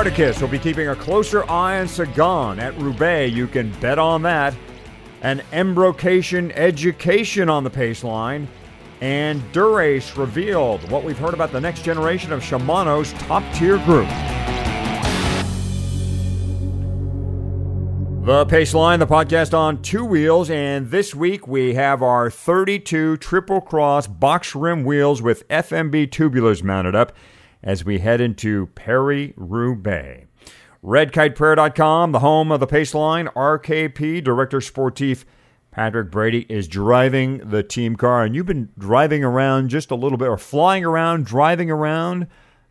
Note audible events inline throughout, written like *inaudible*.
Spartacus will be keeping a closer eye on Sagan at Roubaix. You can bet on that. An embrocation education on the pace line. And Dura-Ace revealed what we've heard about the next generation of Shimano's top tier group. The Pace Line, the podcast on two wheels, and this week we have our 32 Triple Cross box rim wheels with FMB tubulars mounted up as we head into Paris Roubaix. RedKitePrayer.com, the home of the pace line, RKP, Director Sportif Patrick Brady is driving the team car, and you've been driving around just a little bit, or flying around, driving around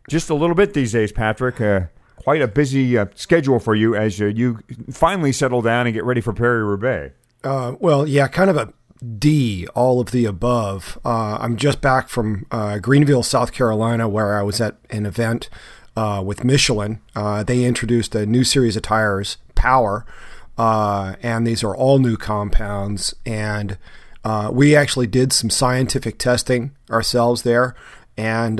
just a little bit these days, Patrick. Uh, quite a busy uh, schedule for you as uh, you finally settle down and get ready for Paris Roubaix. Uh, well, yeah, kind of a D, all of the above. Uh, I'm just back from uh, Greenville, South Carolina, where I was at an event uh, with Michelin. Uh, they introduced a new series of tires, Power, uh, and these are all new compounds. And uh, we actually did some scientific testing ourselves there, and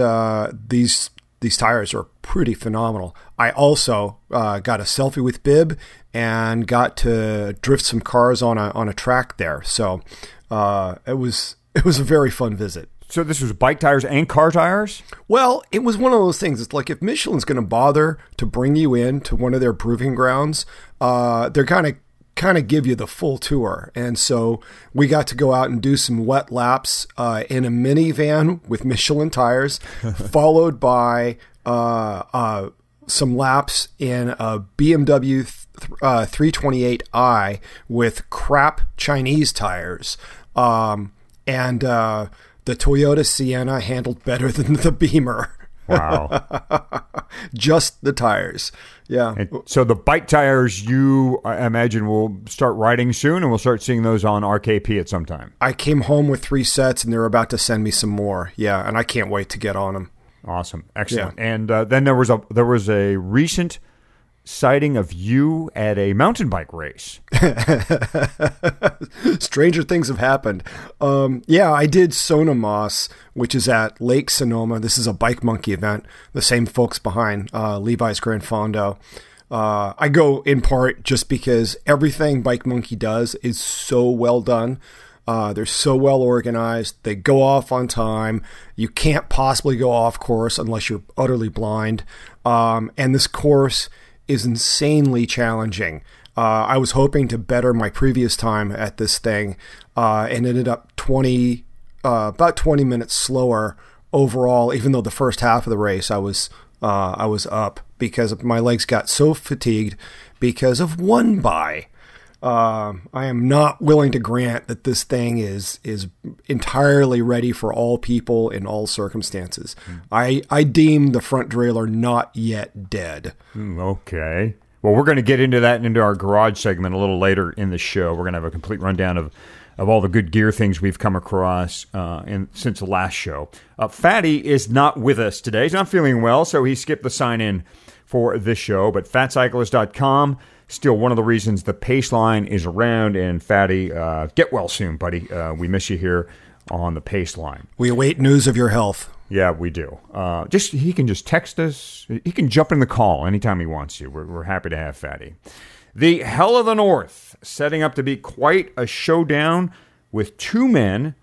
these these tires are pretty phenomenal. I also uh, got a selfie with Bib and got to drift some cars on a on a track there. So uh, it was *laughs* it was a very fun visit. So this was bike tires and car tires. Well, it was one of those things. It's like if Michelin's going to bother to bring you in to one of their proving grounds, uh, they're kind of kind of give you the full tour. And so we got to go out and do some wet laps uh, in a minivan with Michelin tires, *laughs* followed by uh, uh, some laps in a BMW uh, 328i with crap Chinese tires. Um, and uh, the Toyota Sienna handled better *laughs* than the Beamer. Wow. *laughs* Just the tires. Yeah. And so the bike tires, you I imagine, will start riding soon, and we'll start seeing those on RKP at some time. I came home with three sets, and they're about to send me some more. Yeah, and I can't wait to get on them. Awesome, excellent. Yeah. And uh, then there was a there was a recent sighting of you at a mountain bike race. *laughs* Stranger things have happened. Um, yeah, I did Sonomas, which is at Lake Sonoma. This is a bike monkey event. The same folks behind uh, Levi's Grand Fondo. Uh, I go in part just because everything Bike Monkey does is so well done. Uh, they're so well organized. They go off on time. You can't possibly go off course unless you're utterly blind. Um, and this course is insanely challenging. Uh, I was hoping to better my previous time at this thing, uh, and ended up 20, uh, about 20 minutes slower overall. Even though the first half of the race I was uh, I was up because my legs got so fatigued because of one by. Uh, I am not willing to grant that this thing is is entirely ready for all people in all circumstances. Mm. I I deem the front derailleur not yet dead. Mm, okay. Well, we're going to get into that and into our garage segment a little later in the show. We're going to have a complete rundown of of all the good gear things we've come across uh, in, since the last show. Uh, Fatty is not with us today. He's not feeling well, so he skipped the sign in for this show. But fatcyclist.com still one of the reasons the pace line is around. And Fatty, uh, get well soon, buddy. Uh, we miss you here on the pace line. We await news of your health. Yeah, we do. Uh, just he can just text us. He can jump in the call anytime he wants to. We're, we're happy to have Fatty. The Hell of the North setting up to be quite a showdown with two men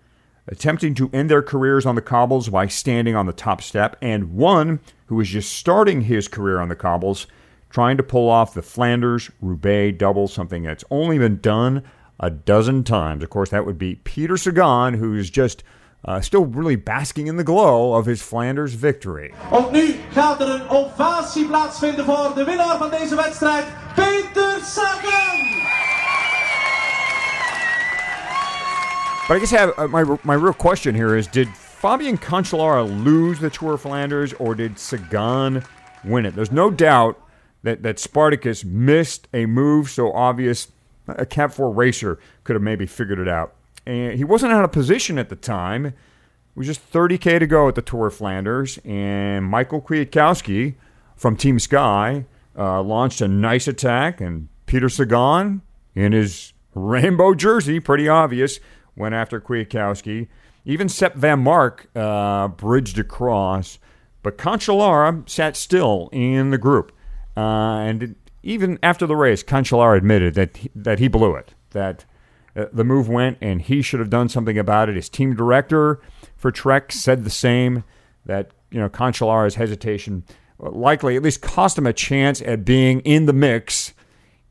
attempting to end their careers on the cobbles by standing on the top step, and one who is just starting his career on the cobbles trying to pull off the Flanders Roubaix double, something that's only been done a dozen times. Of course, that would be Peter Sagan, who's just uh, still really basking in the glow of his Flanders victory. Nu gaat er een ovatie plaatsvinden voor de winnaar van deze wedstrijd, Peter Sagan! But I guess I have, uh, my, my real question here is Did Fabian Cancellara lose the Tour of Flanders or did Sagan win it? There's no doubt that, that Spartacus missed a move so obvious a Cat 4 racer could have maybe figured it out. And he wasn't out of position at the time. It was just 30K to go at the Tour of Flanders. And Michael Kwiatkowski from Team Sky uh, launched a nice attack. And Peter Sagan, in his rainbow jersey, pretty obvious, went after Kwiatkowski. Even Sep Vanmarcke uh, bridged across. But Cancellara sat still in the group. Uh, and even after the race, Cancellara admitted that he, that he blew it. That uh, the move went, and he should have done something about it. His team director for Trek said the same. That you know Cancellara's hesitation likely at least cost him a chance at being in the mix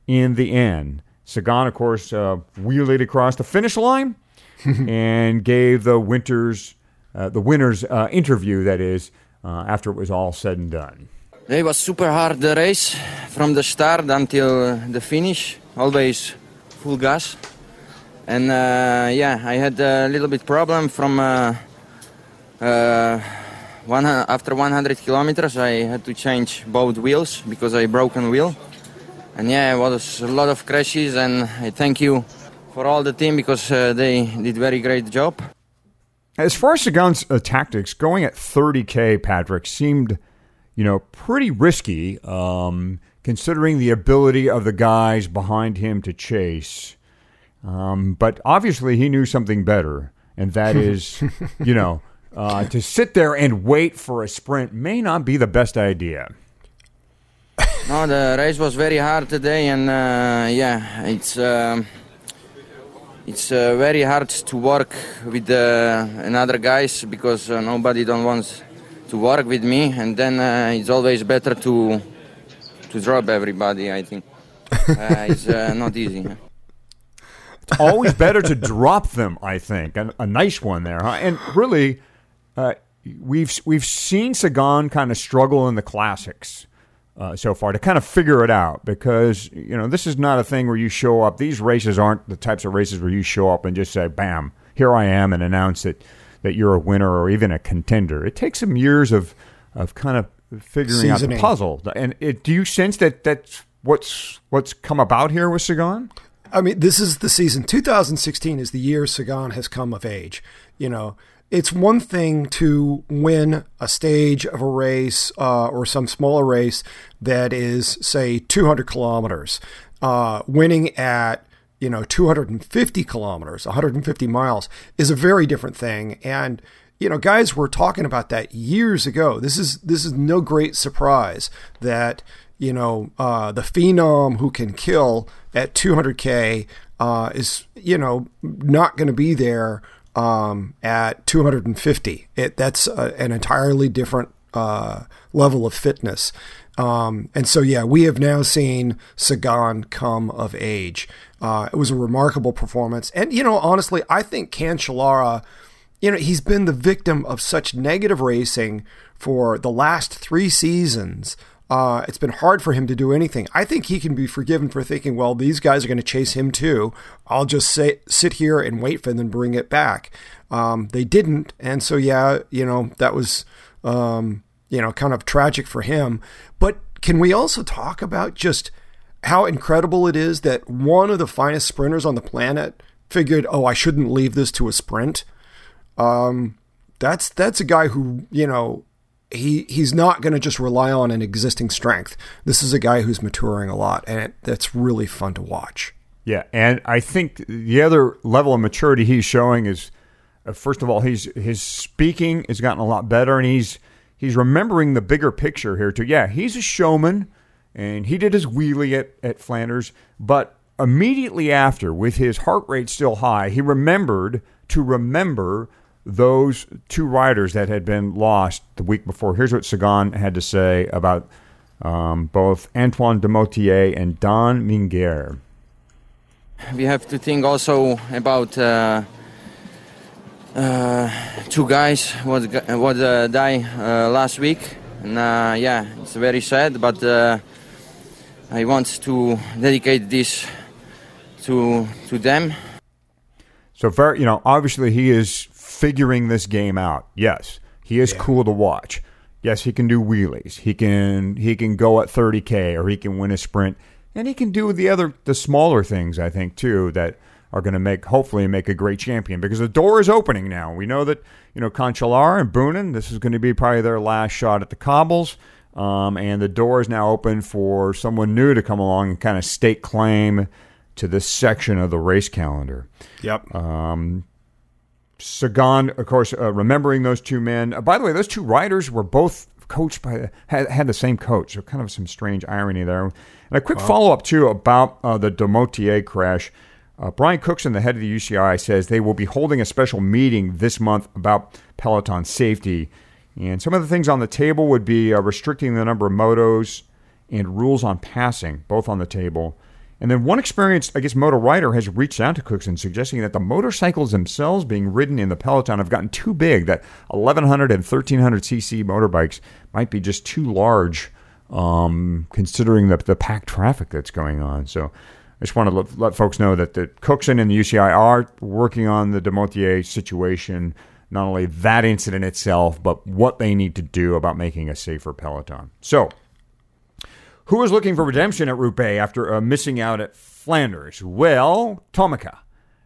in the end. Sagan, of course, uh, wheeled across the finish line *laughs* and gave the winters uh, the winners uh, interview. That is uh, after it was all said and done. It was super hard the race from the start until the finish. Always full gas, and uh, yeah, I had a little bit problem from. Uh, one, after 100 kilometers, I had to change both wheels because I broken wheel. And yeah, it was a lot of crashes, and I thank you for all the team because uh, they did very great job. As far as Sagan's uh, tactics, going at 30k, Patrick seemed, you know, pretty risky, um, considering the ability of the guys behind him to chase. Um, but obviously, he knew something better, and that *laughs* is, you know, uh, to sit there and wait for a sprint may not be the best idea. *laughs* No, the race was very hard today, and uh, yeah, it's uh, it's uh, very hard to work with uh, another guys because uh, nobody don't wants to work with me, and then uh, it's always better to to drop everybody. I think *laughs* it's not easy. It's always better to drop them. I think a, a nice one there, huh? And really, we've we've seen Sagan kind of struggle in the classics uh, so far to kind of figure it out because you know this is not a thing where you show up. These races aren't the types of races where you show up and just say, "Bam, here I am," and announce that that you're a winner or even a contender. It takes some years of of kind of figuring Seasoning. out the puzzle. And it, do you sense that that's what's what's come about here with Sagan? I mean, this is the season. 2016 is the year Sagan has come of age. You know, it's one thing to win a stage of a race uh, or some smaller race that is, say, 200 kilometers. Uh, winning at you know 250 kilometers, 150 miles is a very different thing. And you know, guys were talking about that years ago. This is this is no great surprise that you know uh, the phenom who can kill at 200k uh, is you know not going to be there um, at 250. It, that's a, an entirely different uh, level of fitness. Um, and so, yeah, we have now seen Sagan come of age. Uh, it was a remarkable performance. And, you know, honestly, I think Cancellara, you know, he's been the victim of such negative racing for the last three seasons uh, it's been hard for him to do anything. I think he can be forgiven for thinking, well, these guys are going to chase him too. I'll just say, sit here and wait for them and bring it back. Um, they didn't, and so yeah, you know that was um, you know kind of tragic for him. But can we also talk about just how incredible it is that one of the finest sprinters on the planet figured, oh, I shouldn't leave this to a sprint. Um, that's that's a guy who you know he he's not going to just rely on an existing strength. This is a guy who's maturing a lot, and it, that's really fun to watch. Yeah, and I think the other level of maturity he's showing is, uh, first of all, he's his speaking has gotten a lot better, and he's he's remembering the bigger picture here too. Yeah, he's a showman, and he did his wheelie at at Flanders, but immediately after, with his heart rate still high, he remembered to remember those two riders that had been lost the week before. Here's what Sagan had to say about um, both Antoine Demoitié and Daan Myngheer. We have to think also about uh, two guys what what uh, died uh, last week, and uh, yeah, it's very sad. But uh, I want to dedicate this to to them. So, very, you know, obviously he is figuring this game out. Yes, he is yeah. cool to watch. Yes, he can do wheelies. He can he can go at 30k or he can win a sprint, and he can do the other the smaller things. I think too that are going to make hopefully make a great champion because the door is opening now. We know that you know Cancellara and Boonen. This is going to be probably their last shot at the cobbles. Um, and the door is now open for someone new to come along and kind of stake claim to this section of the race calendar. Yep. Um, Sagan, of course, uh, remembering those two men. Uh, by the way, those two riders were both coached by had, had the same coach. So kind of some strange irony there. And a quick follow up too about uh, the Demoitié crash. Uh, Brian Cookson, the head of the UCI, says they will be holding a special meeting this month about Peloton safety. And some of the things on the table would be uh, restricting the number of motos and rules on passing, both on the table. And then one experienced, I guess, motor rider has reached out to Cookson suggesting that the motorcycles themselves being ridden in the Peloton have gotten too big, that 1100 and 1300 cc motorbikes might be just too large um, considering the, the packed traffic that's going on. So I just want to let, let folks know that the Cookson and the UCI are working on the Demoitié situation, not only that incident itself, but what they need to do about making a safer Peloton. So, who is looking for redemption at Roubaix after uh, missing out at Flanders? Well, Tommeke,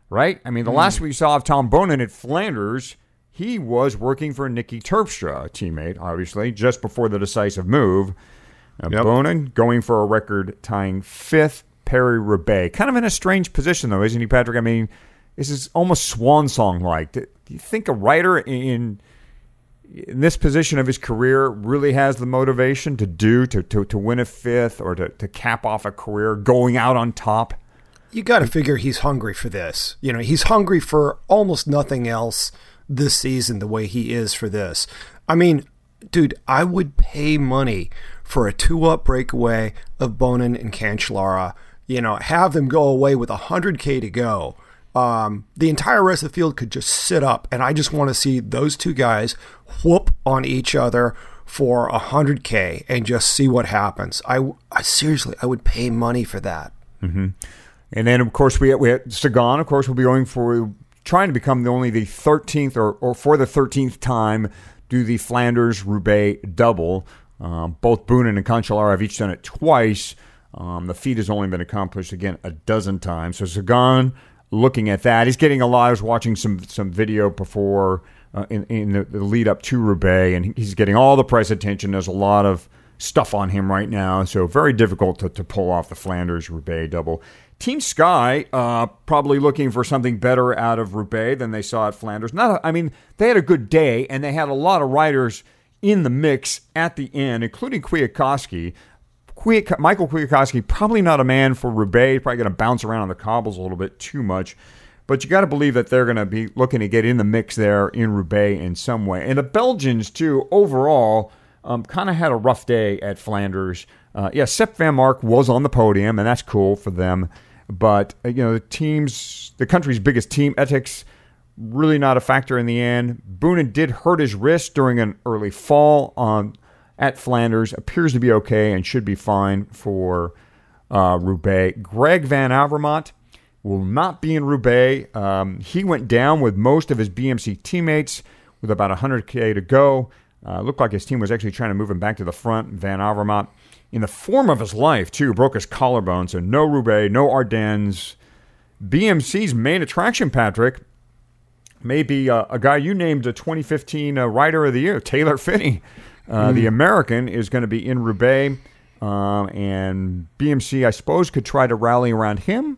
right? I mean, the last we saw of Tom Boonen at Flanders, he was working for Niki Terpstra, a teammate, obviously, just before the decisive move. Uh, Yep. Boonen going for a record tying fifth Paris Roubaix. Kind of in a strange position, though, isn't he, Patrick? I mean, this is almost swan song like. Do you think a writer in in this position of his career really has the motivation to do to, to, to win a fifth or to, to cap off a career going out on top? you got to figure he's hungry for this. You know, he's hungry for almost nothing else this season the way he is for this. I mean, dude, I would pay money for a two up breakaway of Boonen and Cancellara. You know, have them go away with 100K to go. Um, the entire rest of the field could just sit up, and I just want to see those two guys whoop on each other for 100K and just see what happens. I, I seriously, I would pay money for that. And then, of course, we we had Sagan. Of course, will be going for trying to become the only the thirteenth or, or for the thirteenth time do the Flanders Roubaix double. Um, both Boonen and Cancellara have each done it twice. Um, the feat has only been accomplished again a dozen times. So Sagan looking at that, he's getting a lot. I was watching some some video before uh, in in the, the lead up to Roubaix, and he's getting all the press attention. There's a lot of stuff on him right now, so very difficult to, to pull off the Flanders Roubaix double. Team Sky uh, probably looking for something better out of Roubaix than they saw at Flanders. Not, a, I mean, they had a good day, and they had a lot of riders in the mix at the end, including Kwiatkowski. Michael Kwiatkowski, probably not a man for Roubaix, probably going to bounce around on the cobbles a little bit too much. But you got to believe that they're going to be looking to get in the mix there in Roubaix in some way. And the Belgians, too, overall, um, kind of had a rough day at Flanders. Uh, yeah, Sep Vanmarcke was on the podium, and that's cool for them. But, uh, you know, the team's, the country's biggest team, Etixx, really not a factor in the end. Boonen did hurt his wrist during an early fall on at Flanders. Appears to be okay and should be fine for uh, Roubaix. Greg Van Avermaet will not be in Roubaix. Um, he went down with most of his BMC teammates with about 100k to go. Uh, looked like his team was actually trying to move him back to the front. Van Avermaet, in the form of his life too, broke his collarbone. So no Roubaix, no Ardennes. BMC's main attraction, Patrick, may be uh, a guy you named a 2015 uh, Rider of the Year, Taylor Phinney. Uh, The American is going to be in Roubaix, um, and BMC, I suppose, could try to rally around him.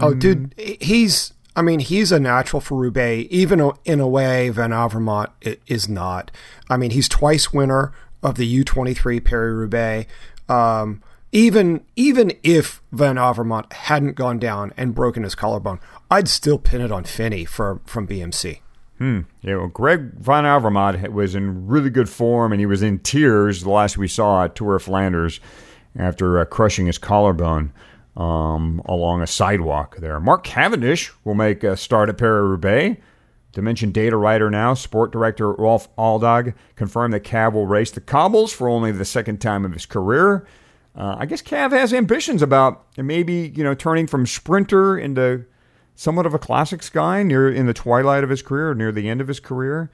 Oh, dude, he's. I mean, he's a natural for Roubaix, even in a way Van Avermaet is not. I mean, he's twice winner of the U23 Paris Roubaix. Um, even even if Van Avermaet hadn't gone down and broken his collarbone, I'd still pin it on Phinney for from BMC. Yeah, well, Greg Van Avermaet was in really good form, and he was in tears the last we saw at Tour of Flanders after uh, crushing his collarbone um, along a sidewalk there. Mark Cavendish will make a start at Paris-Roubaix. Dimension data writer now, sport director Rolf Aldag confirmed that Cav will race the cobbles for only the second time of his career. Uh, I guess Cav has ambitions about maybe you know turning from sprinter into somewhat of a classics guy near in the twilight of his career, near the end of his career.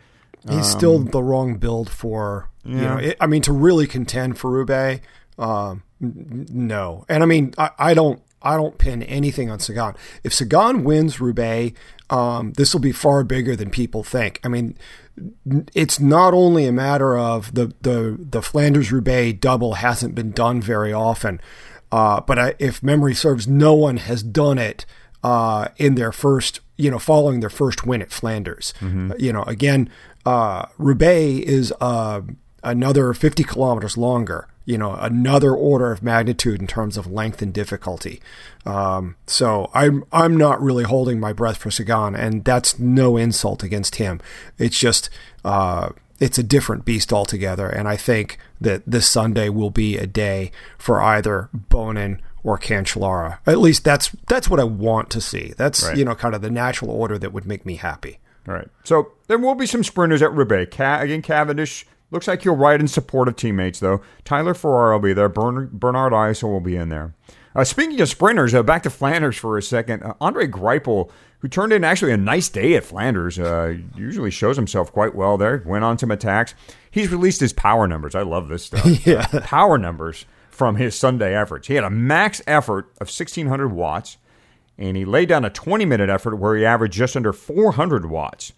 He's still the wrong build for you know. It, I mean, to really contend for Roubaix, um, no. And I mean, I, I don't. I don't pin anything on Sagan. If Sagan wins Roubaix, um, this will be far bigger than people think. I mean, it's not only a matter of the the the Flanders Roubaix double hasn't been done very often, uh, but I, if memory serves, no one has done it uh, in their first, you know, following their first win at Flanders. You know, again, uh, Roubaix is a, another 50 kilometers longer. You know, another order of magnitude in terms of length and difficulty. Um, so I'm I'm not really holding my breath for Sagan, and that's no insult against him. It's just uh, it's a different beast altogether. And I think that this Sunday will be a day for either Boonen or Cancellara. At least that's that's what I want to see. That's Right. you know kind of the natural order that would make me happy. All right. So there will be some sprinters at Roubaix. Ca- again, Cavendish looks like he'll ride in support of teammates, though. Tyler Farrar will be there. Bern- Bernhard Eisel will be in there. Uh, speaking of sprinters, uh, back to Flanders for a second. Uh, Andre Greipel, who turned in actually a nice day at Flanders, uh, usually shows himself quite well there. Went on some attacks. He's released his power numbers. I love this stuff. *laughs* Yeah. Power numbers from his Sunday efforts. He had a max effort of 1,600 watts, and he laid down a 20 minute effort where he averaged just under 400 watts.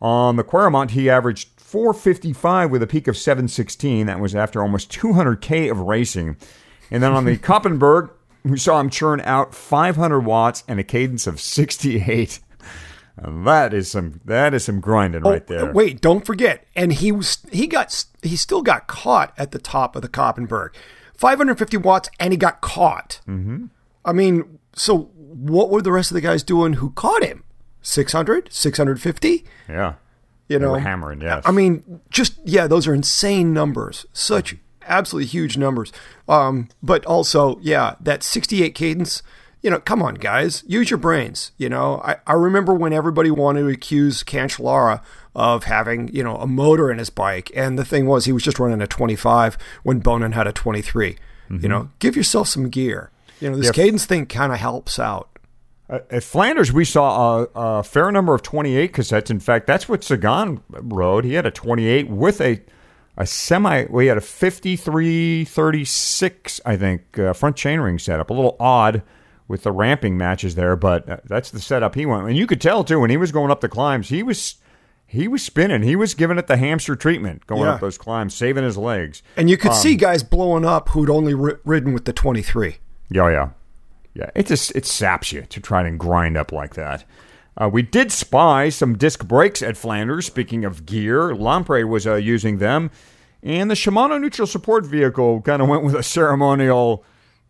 On the Quaremont, he averaged 455 with a peak of 716. That was after almost 200K of racing. And then on the *laughs* Koppenberg, we saw him churn out 500 watts and a cadence of 68. And that is some that is some grinding oh, right there. Oh, Wait, don't forget. And he was he got he still got caught at the top of the Koppenberg, 550 watts, and he got caught. Mm-hmm. I mean, so what were the rest of the guys doing who caught him? 600, 650. Yeah. You They know, hammering, yes. I mean, just yeah, those are insane numbers. Such absolutely huge numbers. Um, but also, yeah, that 68 cadence. You know, come on, guys, use your brains. You know, I, I remember when everybody wanted to accuse Cancellara of having, you know, a motor in his bike. And the thing was, he was just running a 25 when Boonen had a 23. You know, give yourself some gear. You know, this Mm-hmm. Yeah. cadence thing kind of helps out. At Flanders, we saw a, a fair number of 28 cassettes. In fact, that's what Sagan rode. He had a 28 with a a semi. We had a 53 36, I think, uh, front chainring setup. A little odd with the ramping matches there, but uh, that's the setup he went. And you could tell too when he was going up the climbs, he was he was spinning. He was giving it the hamster treatment going Yeah. up those climbs, saving his legs. And you could Um, see guys blowing up who'd only ri- ridden with the 23. Yeah, yeah, yeah. It just it saps you to try and grind up like that. Uh, we did spy some disc brakes at Flanders. Speaking of gear, Lampre was uh, using them, and the Shimano neutral support vehicle kind of went with a ceremonial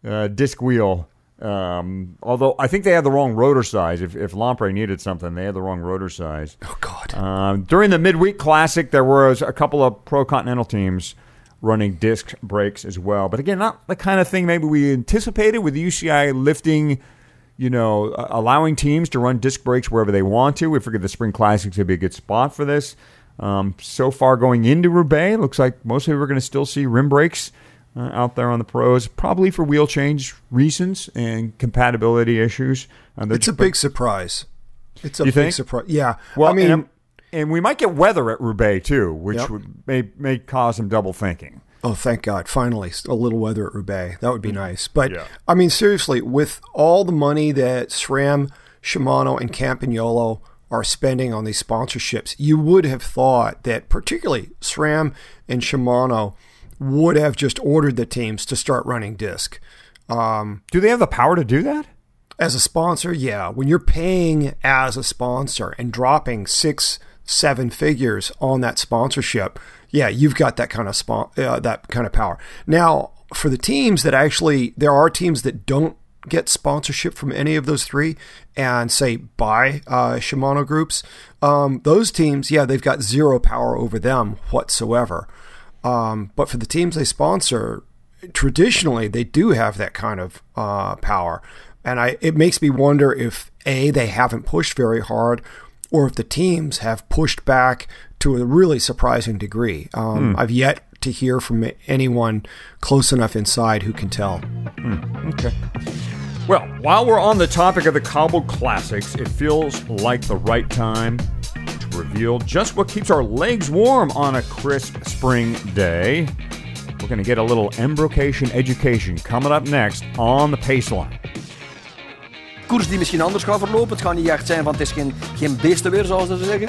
uh, disc wheel. Um, although I think they had the wrong rotor size. If, if Lampre needed something, they had the wrong rotor size. Oh, God. Um, during the midweek classic, there was a couple of pro continental teams running disc brakes as well. But again, not the kind of thing maybe we anticipated with the UCI lifting, you know, allowing teams to run disc brakes wherever they want to. We figured the spring classics would be a good spot for this. Um, so far, going into Roubaix, looks like mostly we're going to still see rim brakes uh, out there on the pros, probably for wheel change reasons and compatibility issues. Uh, It's a big surprise. It's a big think? surprise. Yeah. well, I mean, and, and we might get weather at Roubaix too, which Yep. would, may may cause some double thinking. oh, thank God. Finally, a little weather at Roubaix. That would be nice. But, Yeah. I mean, seriously, with all the money that SRAM, Shimano, and Campagnolo are spending on these sponsorships, you would have thought that particularly SRAM and Shimano would have just ordered the teams to start running disc. Um, Do they have the power to do that? As a sponsor, yeah. When you're paying as a sponsor and dropping six, seven figures on that sponsorship, yeah, you've got that kind of spon- uh, that kind of power. Now, for the teams that actually, there are teams that don't get sponsorship from any of those three, and say buy uh, Shimano groups. Um, those teams, yeah, they've got zero power over them whatsoever. Um, but for the teams they sponsor, traditionally they do have that kind of uh, power, and I it makes me wonder if a they haven't pushed very hard, or if the teams have pushed back to a really surprising degree. Um, I've yet to hear from anyone close enough inside who can tell. Okay. Well, while we're on the topic of the cobbled classics, it feels like the right time to reveal just what keeps our legs warm on a crisp spring day. We're going to get a little embrocation education coming up next on the Paceline. koers die misschien anders gaat verlopen. Het gaat niet echt zijn van het is geen, geen beestenweer, zoals ze zeggen.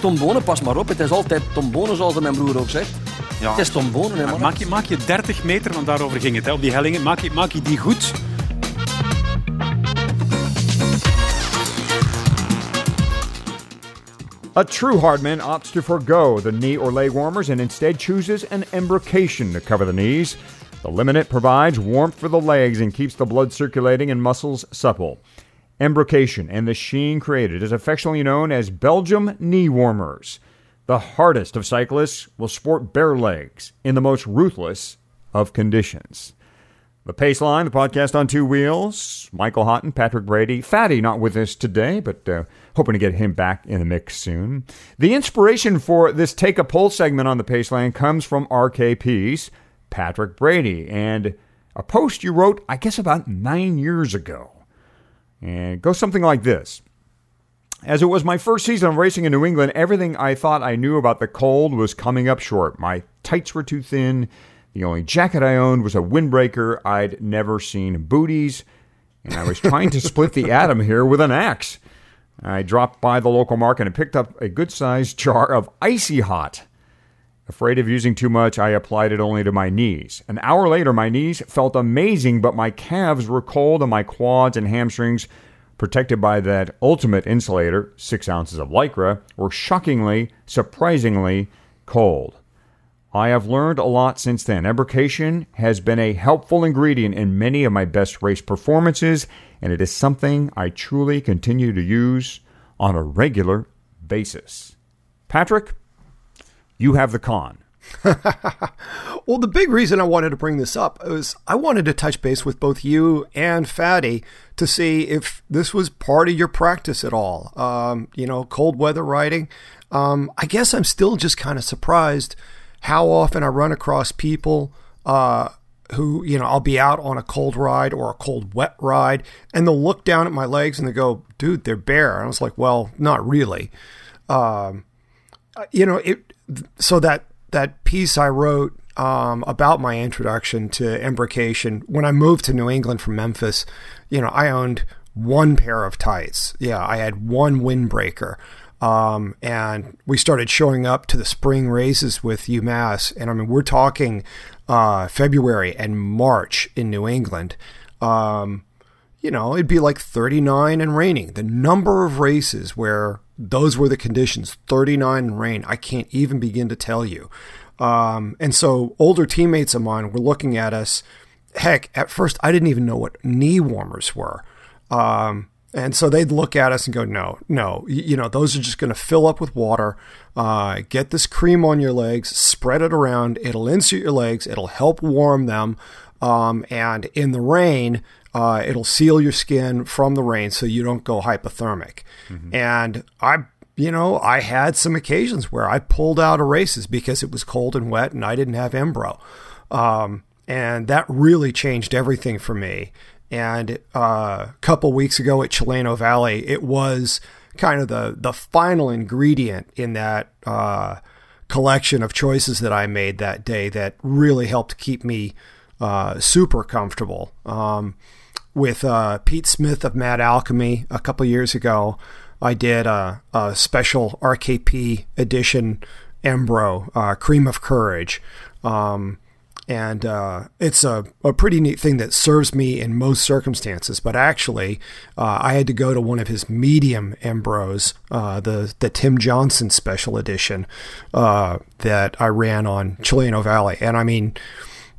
Tom Bonen, pas maar op. Het is altijd Tom Bonen, zoals mijn broer ook zegt. Ja. Het is Tom Bonen, hè, Maar man. maak, je, maak je 30 meter, want daarover ging het hè, op die hellingen. Maak je, maak je die goed. A true hardman opts to forego the knee or leg warmers and instead chooses an embrocation to cover the knees. The liniment provides warmth for the legs and keeps the blood circulating and muscles supple. Embrocation and the sheen created is affectionately known as Belgium knee warmers. The hardest of cyclists will sport bare legs in the most ruthless of conditions. The Pace Line, the podcast on two wheels. Michael Hotten, Patrick Brady, Fatty not with us today, but uh, hoping to get him back in the mix soon. The inspiration for this Take a Poll segment on the Pace Line comes from RKP's Patrick Brady and a post you wrote, I guess, about nine years ago. And it goes something like this. As it was my first season of racing in New England, everything I thought I knew about the cold was coming up short. My tights were too thin. The only jacket I owned was a windbreaker. I'd never seen booties. And I was trying to split the *laughs* atom here with an axe. I dropped by the local market and picked up a good sized jar of icy hot. Afraid of using too much, I applied it only to my knees. An hour later, my knees felt amazing, but my calves were cold and my quads and hamstrings, protected by that ultimate insulator, six ounces of Lycra, were shockingly, surprisingly cold. I have learned a lot since then. Embrocation has been a helpful ingredient in many of my best race performances, and it is something I truly continue to use on a regular basis. Patrick, you have the con. *laughs* Well, the big reason I wanted to bring this up is I wanted to touch base with both you and Fatty to see if this was part of your practice at all. Um, you know, cold weather riding. Um, I guess I'm still just kind of surprised how often I run across people uh, who, you know, I'll be out on a cold ride or a cold wet ride, and they'll look down at my legs and they go, "Dude, they're bare." And I was like, "Well, not really." Um, you know, it. So that that piece I wrote um, about my introduction to embrocation when I moved to New England from Memphis, you know, I owned one pair of tights. Yeah, I had one windbreaker. Um, and we started showing up to the spring races with UMass. And I mean, we're talking uh, February and March in New England. Um, you know, it'd be like 39 and raining. The number of races where those were the conditions 39 and rain, I can't even begin to tell you. Um, and so older teammates of mine were looking at us. Heck, at first, I didn't even know what knee warmers were. Um, and so they'd look at us and go, no, no, you, know, those are just going to fill up with water. Uh, get this cream on your legs, spread it around. It'll insert your legs, it'll help warm them. Um, and in the rain, uh, it'll seal your skin from the rain so you don't go hypothermic. And I, you know, I had some occasions where I pulled out of races because it was cold and wet and I didn't have Embro. Um, and that really changed everything for me. And uh, a couple weeks ago at Chileno Valley, it was kind of the the final ingredient in that uh, collection of choices that I made that day that really helped keep me uh, super comfortable. Um, with uh, Pete Smith of Mad Alchemy a couple years ago, I did a, a special RKP edition Embro, uh, Cream of Courage. Um, and uh, it's a, a pretty neat thing that serves me in most circumstances. But actually, uh, I had to go to one of his medium Embros, uh, the the Tim Johnson special edition uh, that I ran on Chileno Valley, and I mean,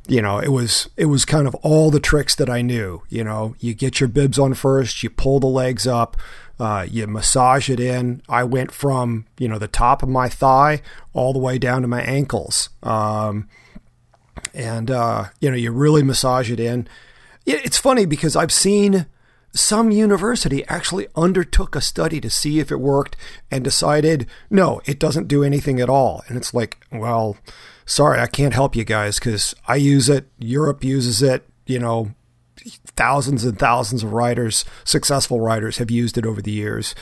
you know, it was it was kind of all the tricks that I knew. You know, you get your bibs on first, you pull the legs up. Uh, you massage it in. I went from you know the top of my thigh all the way down to my ankles. Um, and uh, you know you really massage it in. It's funny because I've seen some university actually undertook a study to see if it worked and decided no, it doesn't do anything at all. And it's like, well, sorry, I can't help you guys because I use it. Europe uses it. You know, thousands and thousands of writers, successful writers, have used it over the years.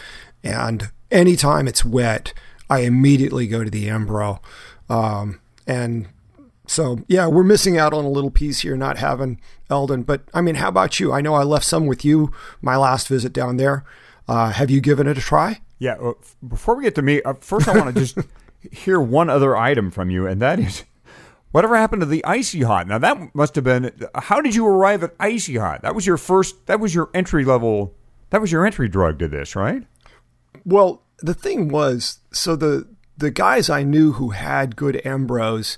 And anytime it's wet, I immediately go to the Embro. Um, and so, yeah, we're missing out on a little piece here, not having Elden. But I mean, how about you? I know I left some with you my last visit down there. Uh, have you given it a try? Yeah. Uh, before we get to me, uh, first I want to just *laughs* hear one other item from you, and that is whatever happened to the icy hot. Now that must have been. How did you arrive at icy hot? That was your first. That was your entry level. That was your entry drug to this, right? Well, the thing was, so the the guys I knew who had good Embros,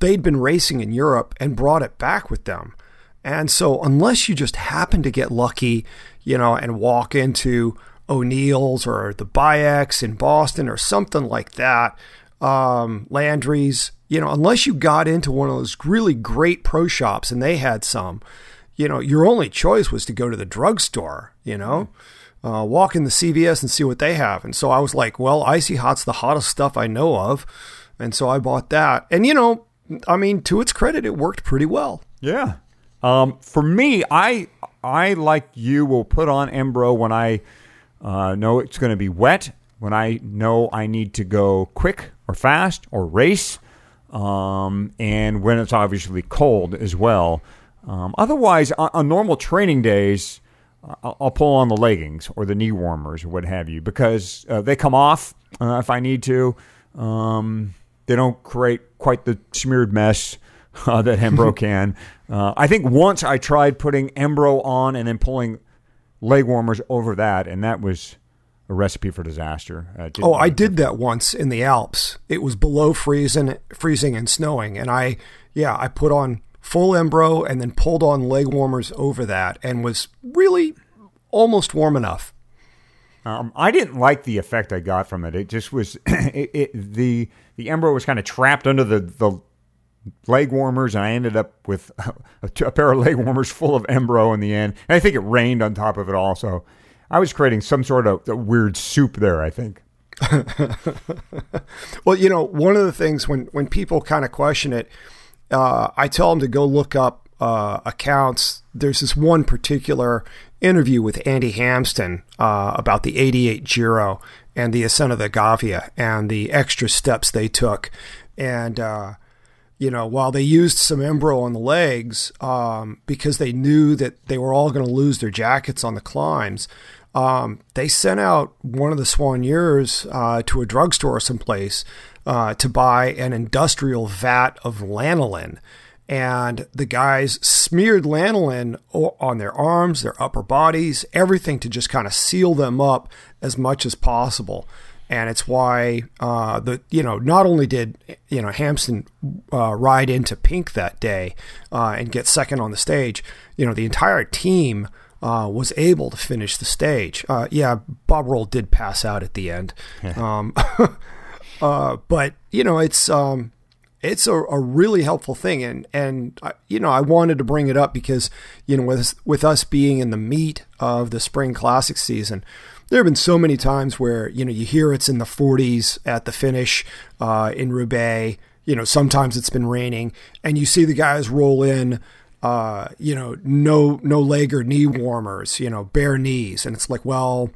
they'd been racing in Europe and brought it back with them. And so unless you just happen to get lucky, you know, and walk into O'Neill's or the Bi-X in Boston or something like that, um, Landry's, you know, unless you got into one of those really great pro shops and they had some, you know, your only choice was to go to the drugstore, you know, uh, walk in the CVS and see what they have. And so I was like, well, Icy Hot's the hottest stuff I know of. And so I bought that. And, you know, I mean, to its credit, it worked pretty well. Yeah. Um, for me, I I like you will put on Embro when I uh, know it's going to be wet, when I know I need to go quick or fast or race, um, and when it's obviously cold as well. Um, otherwise, on, on normal training days, I'll, I'll pull on the leggings or the knee warmers or what have you because uh, they come off uh, if I need to. Um, they don't create quite the smeared mess uh, that Embro *laughs* can. Uh, I think once I tried putting Embro on and then pulling leg warmers over that, and that was a recipe for disaster. Uh, Oh, I did that once in the Alps. It was below freezing, freezing and snowing, and I, yeah, I put on full Embro and then pulled on leg warmers over that, and was really almost warm enough. Um, I didn't like the effect I got from it. It just was *clears throat* it, it, the the Embro was kind of trapped under the the leg warmers, and I ended up with *laughs* a, a pair of leg warmers full of Embro in the end. And I think it rained on top of it also. I was creating some sort of weird soup there. I think. *laughs* Well, you know, one of the things when when people kind of question it, uh, I tell them to go look up uh, accounts. There's this one particular interview with Andy Hampsten uh, about the '88 Giro and the ascent of the Gavia and the extra steps they took, and uh, you know, while they used some Embro on the legs um, because they knew that they were all going to lose their jackets on the climbs, um, they sent out one of the Soigneurs uh, to a drugstore someplace uh, to buy an industrial vat of lanolin. And the guys smeared lanolin on their arms, their upper bodies, everything to just kind of seal them up as much as possible. And it's why uh, the you know not only did you know Hampsten uh, ride into pink that day uh, and get second on the stage, you know the entire team uh, was able to finish the stage. Uh, yeah, Bob Roll did pass out at the end, um, *laughs* uh, but you know it's um, it's a, a really helpful thing, and and I- you know I wanted to bring it up because you know with with us being in the meat of the spring classic season, there have been so many times where you know you hear it's in the 40s at the finish uh, in Roubaix. You know sometimes it's been raining, and you see the guys roll in. Uh, you know, no no leg or knee warmers. You know, bare knees, and it's like, well,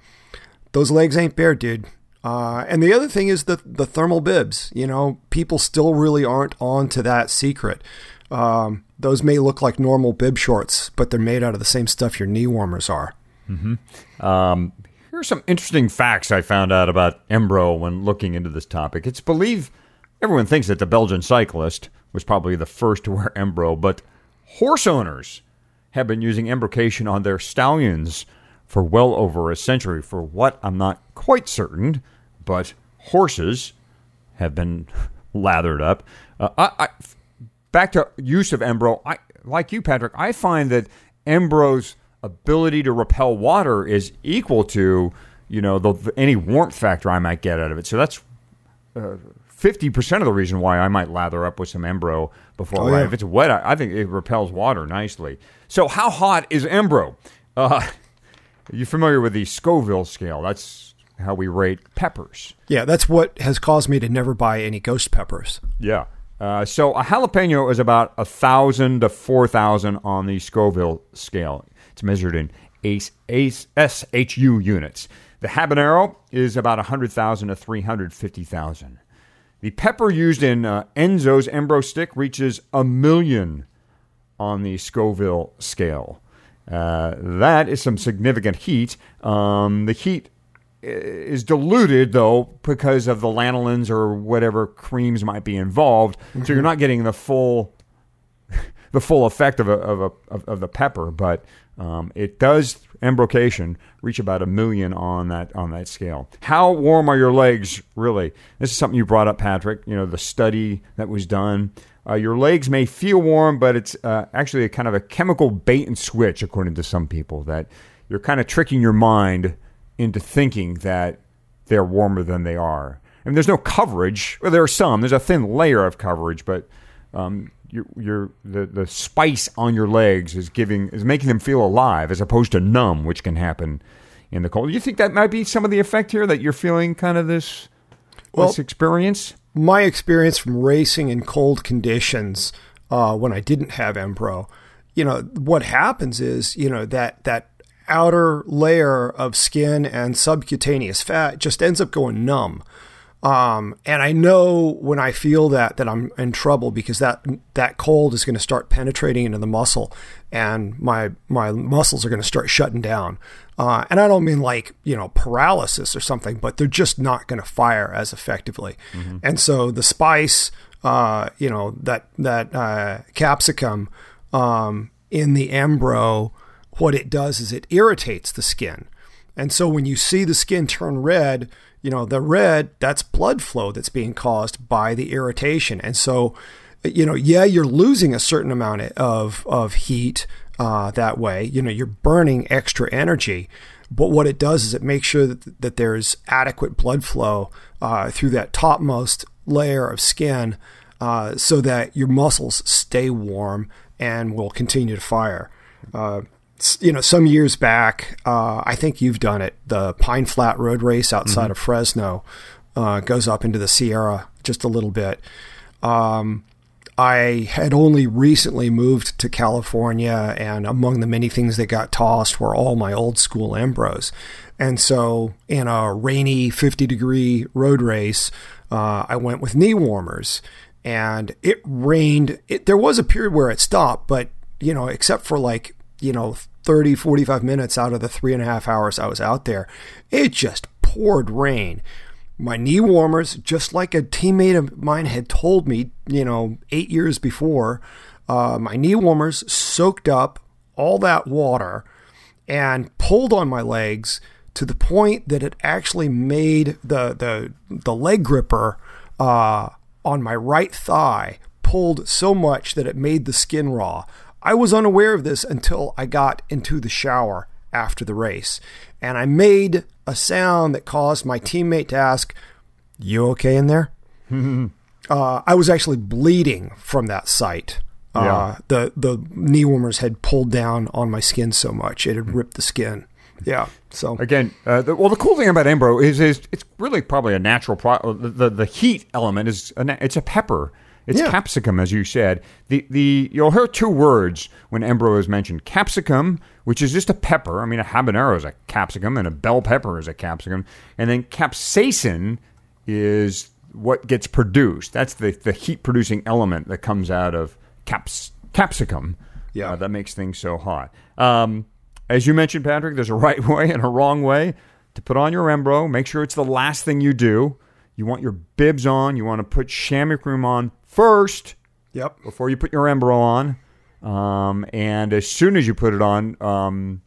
those legs ain't bare, dude. Uh, and the other thing is the the thermal bibs. You know, people still really aren't on to that secret. Um, those may look like normal bib shorts, but they're made out of the same stuff your knee warmers are. Um, here's some interesting facts I found out about Embro when looking into this topic. It's believed everyone thinks that the Belgian cyclist was probably the first to wear Embro, but horse owners have been using embrocation on their stallions for well over a century. For what I'm not quite certain, but horses have been *laughs* lathered up. Uh, I, I, back to use of Embro. I like you, Patrick. I find that Embro's ability to repel water is equal to you know the, any warmth factor I might get out of it. So that's fifty percent of the reason why I might lather up with some Embro before. Ride. yeah. If it's wet, I, I think it repels water nicely. So how hot is Embro? Uh, *laughs* you familiar with the Scoville scale? That's how we rate peppers. Yeah, that's what has caused me to never buy any ghost peppers. Yeah. Uh, so a jalapeno is about a thousand to four thousand on the Scoville scale. It's measured in ACE, ACE, SHU units. The habanero is about a hundred thousand to three hundred fifty thousand. The pepper used in uh, Enzo's Embro stick reaches a million on the Scoville scale. Uh, that is some significant heat. Um, the heat is diluted though because of the lanolins or whatever creams might be involved, so you're not getting the full *laughs* the full effect of a, of, a, of, of the pepper, but um, it does embrocation reach about a million on that on that scale. How warm are your legs really? This is something you brought up, Patrick. You know the study that was done. Uh, your legs may feel warm, but it's uh, actually a kind of a chemical bait and switch, according to some people. That you're kind of tricking your mind into thinking that they're warmer than they are. I mean, there's no coverage. Well, there are some. There's a thin layer of coverage, but um, your, your the the spice on your legs is giving is making them feel alive as opposed to numb, which can happen in the cold. You think that might be some of the effect here that you're feeling kind of this Well- this experience? My experience from racing in cold conditions uh, when I didn't have Embro, you know, what happens is, you know, that that outer layer of skin and subcutaneous fat just ends up going numb. Um, and I know when I feel that that I'm in trouble because that that cold is going to start penetrating into the muscle, and my my muscles are going to start shutting down. Uh, and I don't mean like you know paralysis or something, but they're just not going to fire as effectively. And so the spice, uh, you know that that uh, capsicum um, in the Embro, what it does is it irritates the skin. And so when you see the skin turn red, you know, the red, that's blood flow that's being caused by the irritation. And so, you know, yeah, you're losing a certain amount of, of heat uh, that way. You know, you're burning extra energy. But what it does is it makes sure that, that there's adequate blood flow uh, through that topmost layer of skin uh, so that your muscles stay warm and will continue to fire. Uh, you know, some years back, uh, I think you've done it. The Pine Flat Road Race outside of Fresno uh, goes up into the Sierra just a little bit. Um, I had only recently moved to California, and among the many things that got tossed were all my old school Embros. And so, in a rainy 50 degree road race, uh, I went with knee warmers. And it rained. It, there was a period where it stopped, but, you know, except for like, you know, 30, 45 minutes out of the three and a half hours I was out there, it just poured rain my knee warmers, just like a teammate of mine had told me, you know, eight years before, uh, my knee warmers soaked up all that water and pulled on my legs to the point that it actually made the the the leg gripper uh, on my right thigh pulled so much that it made the skin raw. I was unaware of this until I got into the shower after the race, and I made a sound that caused my teammate to ask, "You okay in there?" *laughs* uh, I was actually bleeding from that site. Uh, the the knee warmers had pulled down on my skin so much it had ripped the skin. Yeah. So Again, uh, the, well, the cool thing about Embro is, is it's really probably a natural pro- the, the the heat element is a, na- it's a pepper. It's Yeah. capsicum, as you said. The the you'll hear two words when Embro is mentioned: capsicum, which is just a pepper. I mean, a habanero is a capsicum, and a bell pepper is a capsicum, and then capsaicin is what gets produced. That's the the heat producing element that comes out of caps capsicum. Yeah. uh, that makes things so hot. Um, as you mentioned, Patrick, there's a right *laughs* way and a wrong way to put on your Embro. Make sure it's the last thing you do. You want your bibs on. You want to put chamois cream on first Yep. before you put your Embro on. Um, and as soon as you put it on, um,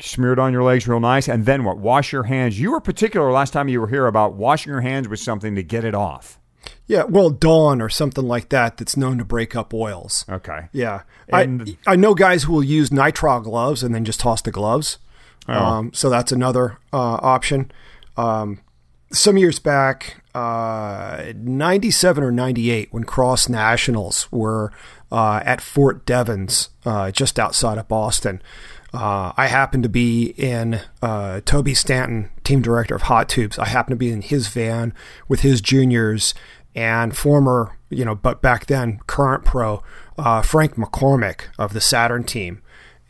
smear it on your legs real nice. And then what? Wash your hands. You were particular last time you were here about washing your hands with something to get it off. Yeah. Well, Dawn or something like that that's known to break up oils. Okay. Yeah. And- I I know guys who will use nitrile gloves and then just toss the gloves. Um, so that's another uh, option. Um, some years back, uh, 97 or 98, when Cross Nationals were uh, at Fort Devens, uh, just outside of Boston, uh, I happened to be in uh, Toby Stanton, team director of Hot Tubes. I happened to be in his van with his juniors and former, you know, but back then current pro uh, Frank McCormack of the Saturn team.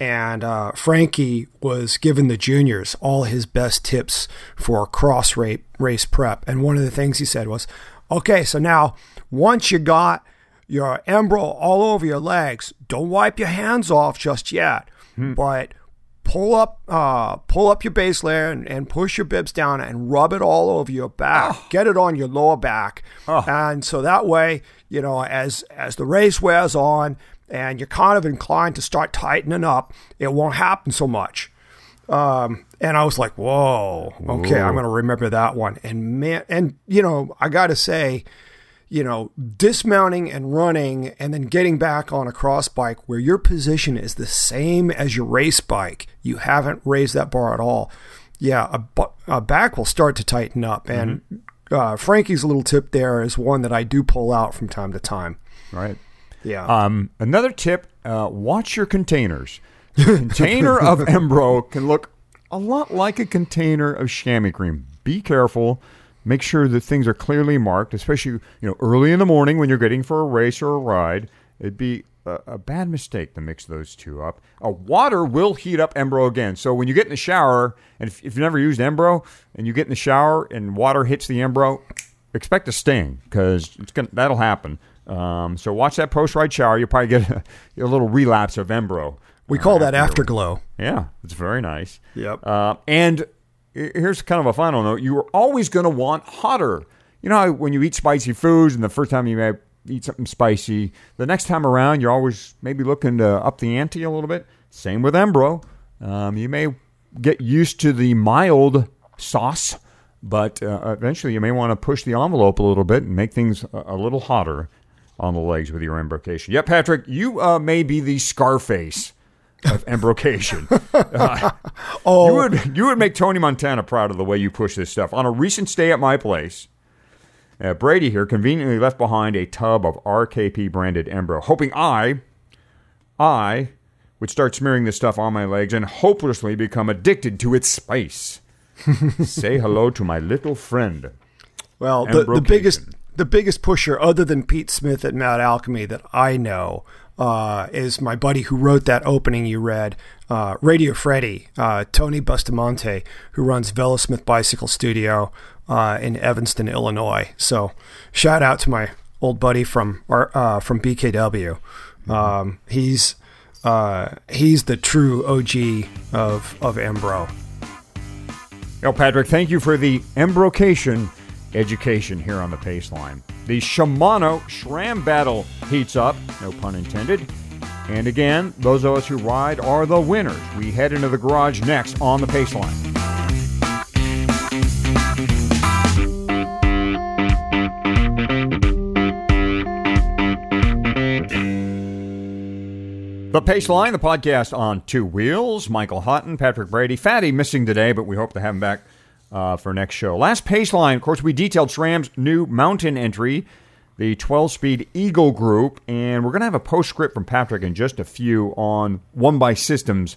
And uh, Frankie was giving the juniors all his best tips for cross race, race prep. And one of the things he said was, okay, so now once you got your Embro all over your legs, don't wipe your hands off just yet, but pull up uh, pull up your base layer and, and push your bibs down and rub it all over your back. Get it on your lower back. And so that way, you know, as as the race wears on and you're kind of inclined to start tightening up, it won't happen so much. Um, and I was like, whoa, okay, I'm going to remember that one. And man, and you know, I got to say, you know, dismounting and running and then getting back on a cross bike where your position is the same as your race bike, you haven't raised that bar at all. Yeah, a, a back will start to tighten up. And uh, Frankie's little tip there is one that I do pull out from time to time. Right. Yeah. Um, another tip: uh, watch your containers. *laughs* Container of Embro can look a lot like a container of chamois cream. Be careful. Make sure that things are clearly marked, especially you know early in the morning when you're getting for a race or a ride. It'd be a, a bad mistake to mix those two up. Uh, water will heat up Embro again. So when you get in the shower, and if, if you've never used Embro, and you get in the shower and water hits the Embro, expect a sting because it's gonna that'll happen. Um, so watch that post ride shower. You'll probably get a, *laughs* a little relapse of Embro. we call uh, that afterglow. Yeah, it's very nice. Yep. Uh, and here's kind of a final note: you are always going to want hotter. You know how when you eat spicy foods, and the first time you may eat something spicy, the next time around you're always maybe looking to up the ante a little bit. Same with Embro. Um, you may get used to the mild sauce, but uh, eventually you may want to push the envelope a little bit and make things a, a little hotter on the legs with your embrocation. Yeah, Patrick, you uh, may be the Scarface of *laughs* embrocation. Uh, *laughs* Oh, you would you would make Tony Montana proud of the way you push this stuff. On a recent stay at my place, uh, Brady here conveniently left behind a tub of RKP branded Embro, hoping I, I, would start smearing this stuff on my legs and hopelessly become addicted to its spice. *laughs* Say hello to my little friend. Well, the, the biggest the biggest pusher, other than Pete Smith at Mad Alchemy, that I know uh, is my buddy who wrote that opening you read, uh, Radio Freddy, uh, Tony Bustamante, who runs Velosmith Bicycle Studio uh, in Evanston, Illinois. So, shout out to my old buddy from uh, from BKW. Um, he's uh, he's the true OG of of Embro. Well, Patrick, thank you for the embrocation education here on the pace line. The Shimano SRAM Battle heats up, no pun intended. And again, those of us who ride are the winners. We head into the garage next on the pace line. The Pace Line, the podcast on two wheels. Michael Hotten, Patrick Brady, Fatty missing today, but we hope to have him back uh, for next show. Last Paceline, of course, we detailed SRAM's new mountain entry, the 12 speed Eagle Group, and we're going to have a postscript from Patrick in just a few on one by systems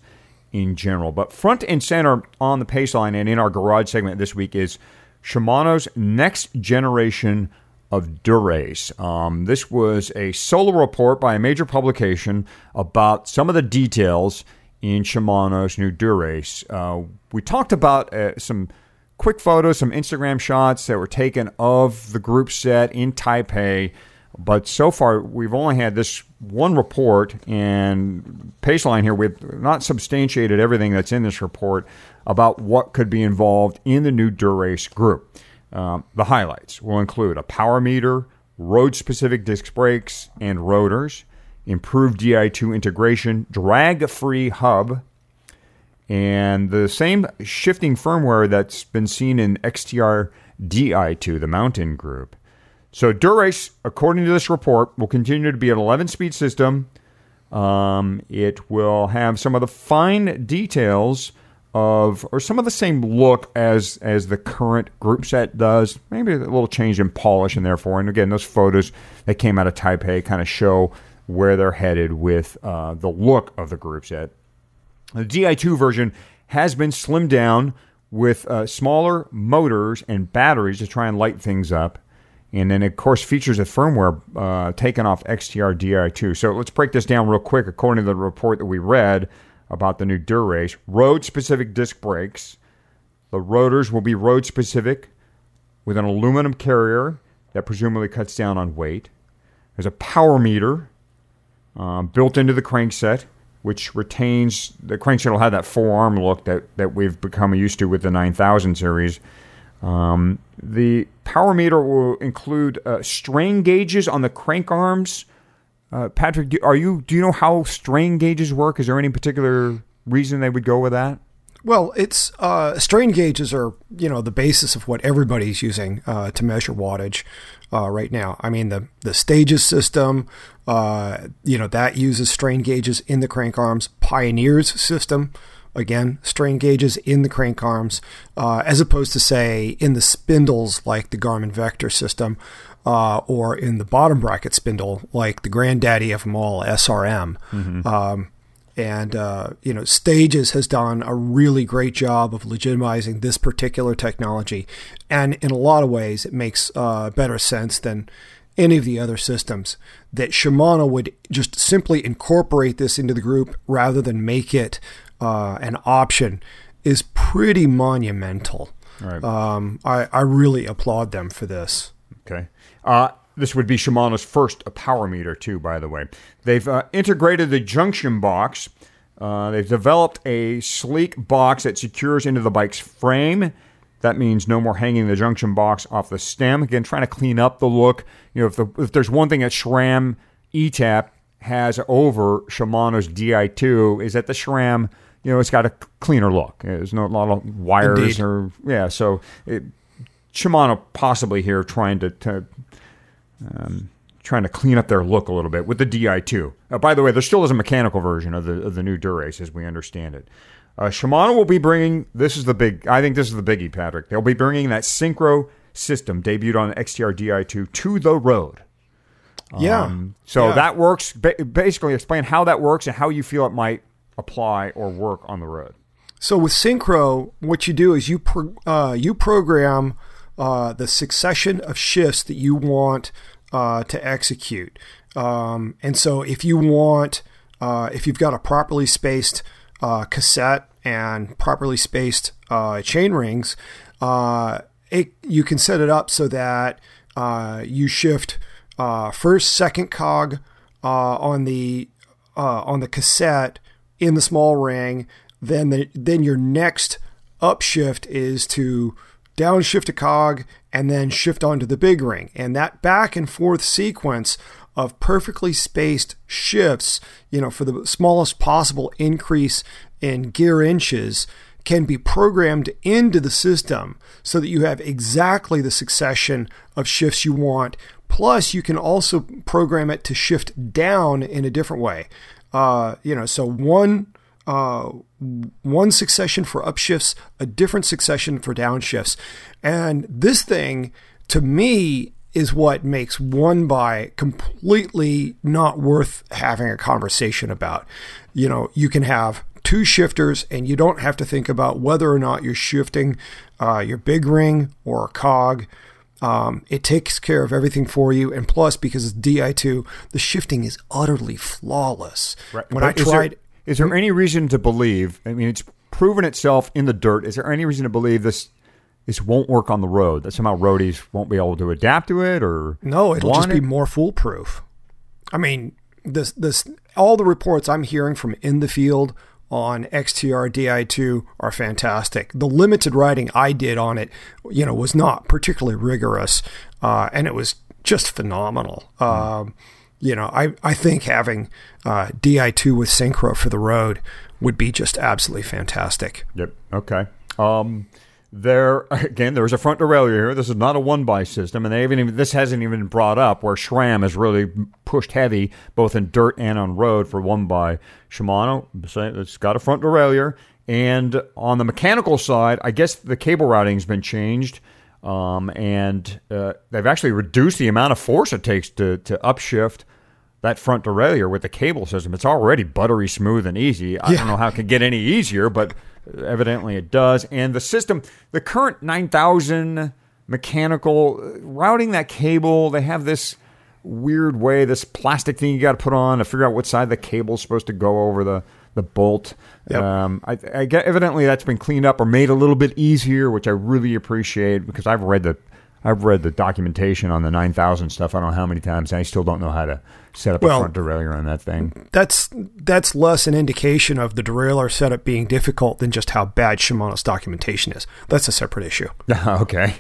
in general. But front and center on the Paceline and in our garage segment this week is Shimano's next generation of Dura-Ace. Um, this was a solo report by a major publication about some of the details in Shimano's new Dura-Ace. Uh, we talked about uh, some quick photos, some Instagram shots that were taken of the group set in Taipei. But so far, we've only had this one report, and Paceline here, we've not substantiated everything that's in this report about what could be involved in the new Dura-Ace group. Um, the highlights will include a power meter, road specific disc brakes and rotors, improved DI2 integration, drag free hub, and the same shifting firmware that's been seen in XTR DI2, the mountain group. So Dura-Ace, according to this report, will continue to be an 11-speed system. Um, it will have some of the fine details of, or some of the same look as as the current group set does. Maybe a little change in polish, and therefore, and again, those photos that came out of Taipei kind of show where they're headed with uh, the look of the group set. The Di2 version has been slimmed down with uh, smaller motors and batteries to try and light things up. And then, of course, features a firmware uh, taken off XTR Di2. So let's break this down real quick. According to the report that we read about the new Dura-Ace, road specific disc brakes. The rotors will be road specific with an aluminum carrier that presumably cuts down on weight. There's a power meter um, built into the crankset, which retains the crankset will have that four-arm look that, that we've become used to with the 9000 series. Um, the power meter will include uh, strain gauges on the crank arms. Uh, Patrick, do, are you do you know how strain gauges work? Is there any particular reason they would go with that? Well, it's uh, strain gauges are you know the basis of what everybody's using uh, to measure wattage uh, right now. I mean the the stages system, uh, you know that uses strain gauges in the crank arms. Pioneer's system, again strain gauges in the crank arms, uh, as opposed to say in the spindles like the Garmin Vector system, uh, or in the bottom bracket spindle like the granddaddy of them all, SRM. Um, and uh, you know stages has done a really great job of legitimizing this particular technology and in a lot of ways it makes uh, better sense than any of the other systems that shimano would just simply incorporate this into the group rather than make it uh, an option is pretty monumental Right. um, I, I really applaud them for this Okay. Uh, this would be Shimano's first power meter, too, by the way. They've uh, integrated the junction box. Uh, they've developed a sleek box that secures into the bike's frame. That means no more hanging the junction box off the stem. Again, trying to clean up the look. You know, if, the, if there's one thing that SRAM ETAP has over Shimano's Di2 is that the SRAM, you know, it's got a cleaner look. There's no a lot of wires Indeed. or yeah. So it, Shimano possibly here trying to, to um, trying to clean up their look a little bit with the Di2. Uh, by the way, there still is a mechanical version of the of the new Dura-Ace as we understand it. Uh, Shimano will be bringing this is the big. I think this is the biggie, Patrick. They'll be bringing that synchro system debuted on the XTR Di2 to the road. yeah Um, so Yeah. that works. Ba- basically, explain how that works and how you feel it might apply or work on the road. So with Synchro, what you do is you pro, uh, you program uh, the succession of shifts that you want uh, to execute. Um, and so if you want, uh, if you've got a properly spaced uh, cassette and properly spaced uh, chain rings, uh, it, you can set it up so that you shift first, second cog on the on the cassette in the small ring. Then the, then your next upshift is to downshift a cog and then shift onto the big ring. And that back and forth sequence of perfectly spaced shifts, you know, for the smallest possible increase in gear inches can be programmed into the system so that you have exactly the succession of shifts you want. Plus, you can also program it to shift down in a different way. Uh, you know, so one uh, one succession for upshifts, a different succession for downshifts, and this thing to me is what makes one by completely not worth having a conversation about. You know, you can have two shifters and you don't have to think about whether or not you're shifting uh, your big ring or a cog. Um, it takes care of everything for you, and plus, because it's Di2, the shifting is utterly flawless. Right. When I But there- tried, is there any reason to believe? I mean, it's proven itself in the dirt. Is there any reason to believe this this won't work on the road? That somehow roadies won't be able to adapt to it, or No, it'll just want be more foolproof. I mean, this this all the reports I'm hearing from in the field on XTR Di2 are fantastic. The limited riding I did on it, you know, was not particularly rigorous, uh, and it was just phenomenal. Um, you know, I I think having uh, Di2 with synchro for the road would be just absolutely fantastic. Yep. Okay. Um, there *laughs* again, there's a front derailleur here. This is not a one by system, and they haven't even this hasn't even been brought up where SRAM has really pushed heavy both in dirt and on road for one by Shimano. It's got a front derailleur, and on the mechanical side, I guess the cable routing's been changed. Um, and uh, they've actually reduced the amount of force it takes to, to upshift that front derailleur with the cable system. It's already buttery smooth and easy. I don't know how it can get any easier, but evidently it does. And the system, the current 9000 mechanical uh, routing that cable, they have this weird way, this plastic thing you got to put on to figure out what side the cable's supposed to go over the the bolt. Yep. Um, I, I get evidently that's been cleaned up or made a little bit easier, which I really appreciate because I've read the I've read the documentation on the 9000 stuff. I don't know how many times. And I still don't know how to set up Well- a front derailleur on that thing. That's that's less an indication of the derailleur setup being difficult than just how bad Shimano's documentation is. That's a separate issue. *laughs* okay.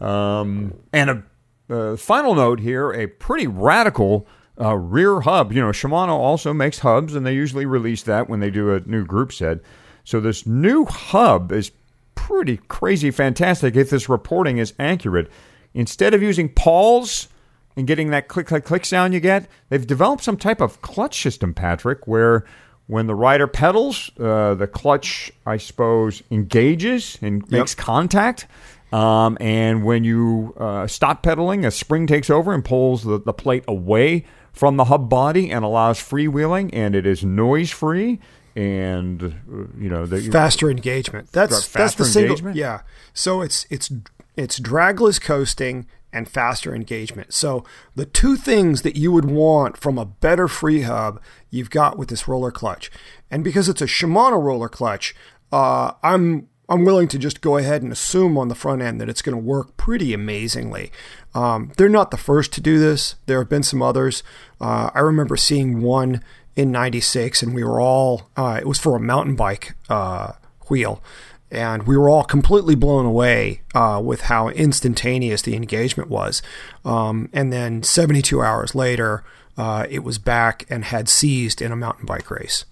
Um, and a uh, final note here: a pretty radical uh, rear hub. You know, Shimano also makes hubs, and they usually release that when they do a new group set. So this new hub is pretty crazy fantastic if this reporting is accurate. Instead of using pawls and getting that click, click, click sound you get, they've developed some type of clutch system, Patrick, where when the rider pedals, uh, the clutch, I suppose, engages and makes contact. Um, and when you uh, stop pedaling, a spring takes over and pulls the, the plate away from the hub body and allows freewheeling, and it is noise free. And uh, you know the faster engagement. That's Faster that's the single. engagement? Yeah. So it's it's it's dragless coasting and faster engagement. So the two things that you would want from a better free hub, you've got with this roller clutch. And because it's a Shimano roller clutch, uh, I'm I'm willing to just go ahead and assume on the front end that it's going to work pretty amazingly. Um, they're not the first to do this. There have been some others. Uh, I remember seeing one in '96, and we were all. Uh, it was for a mountain bike uh, wheel, and we were all completely blown away uh, with how instantaneous the engagement was. Um, and then 72 hours later, uh, it was back and had seized in a mountain bike race.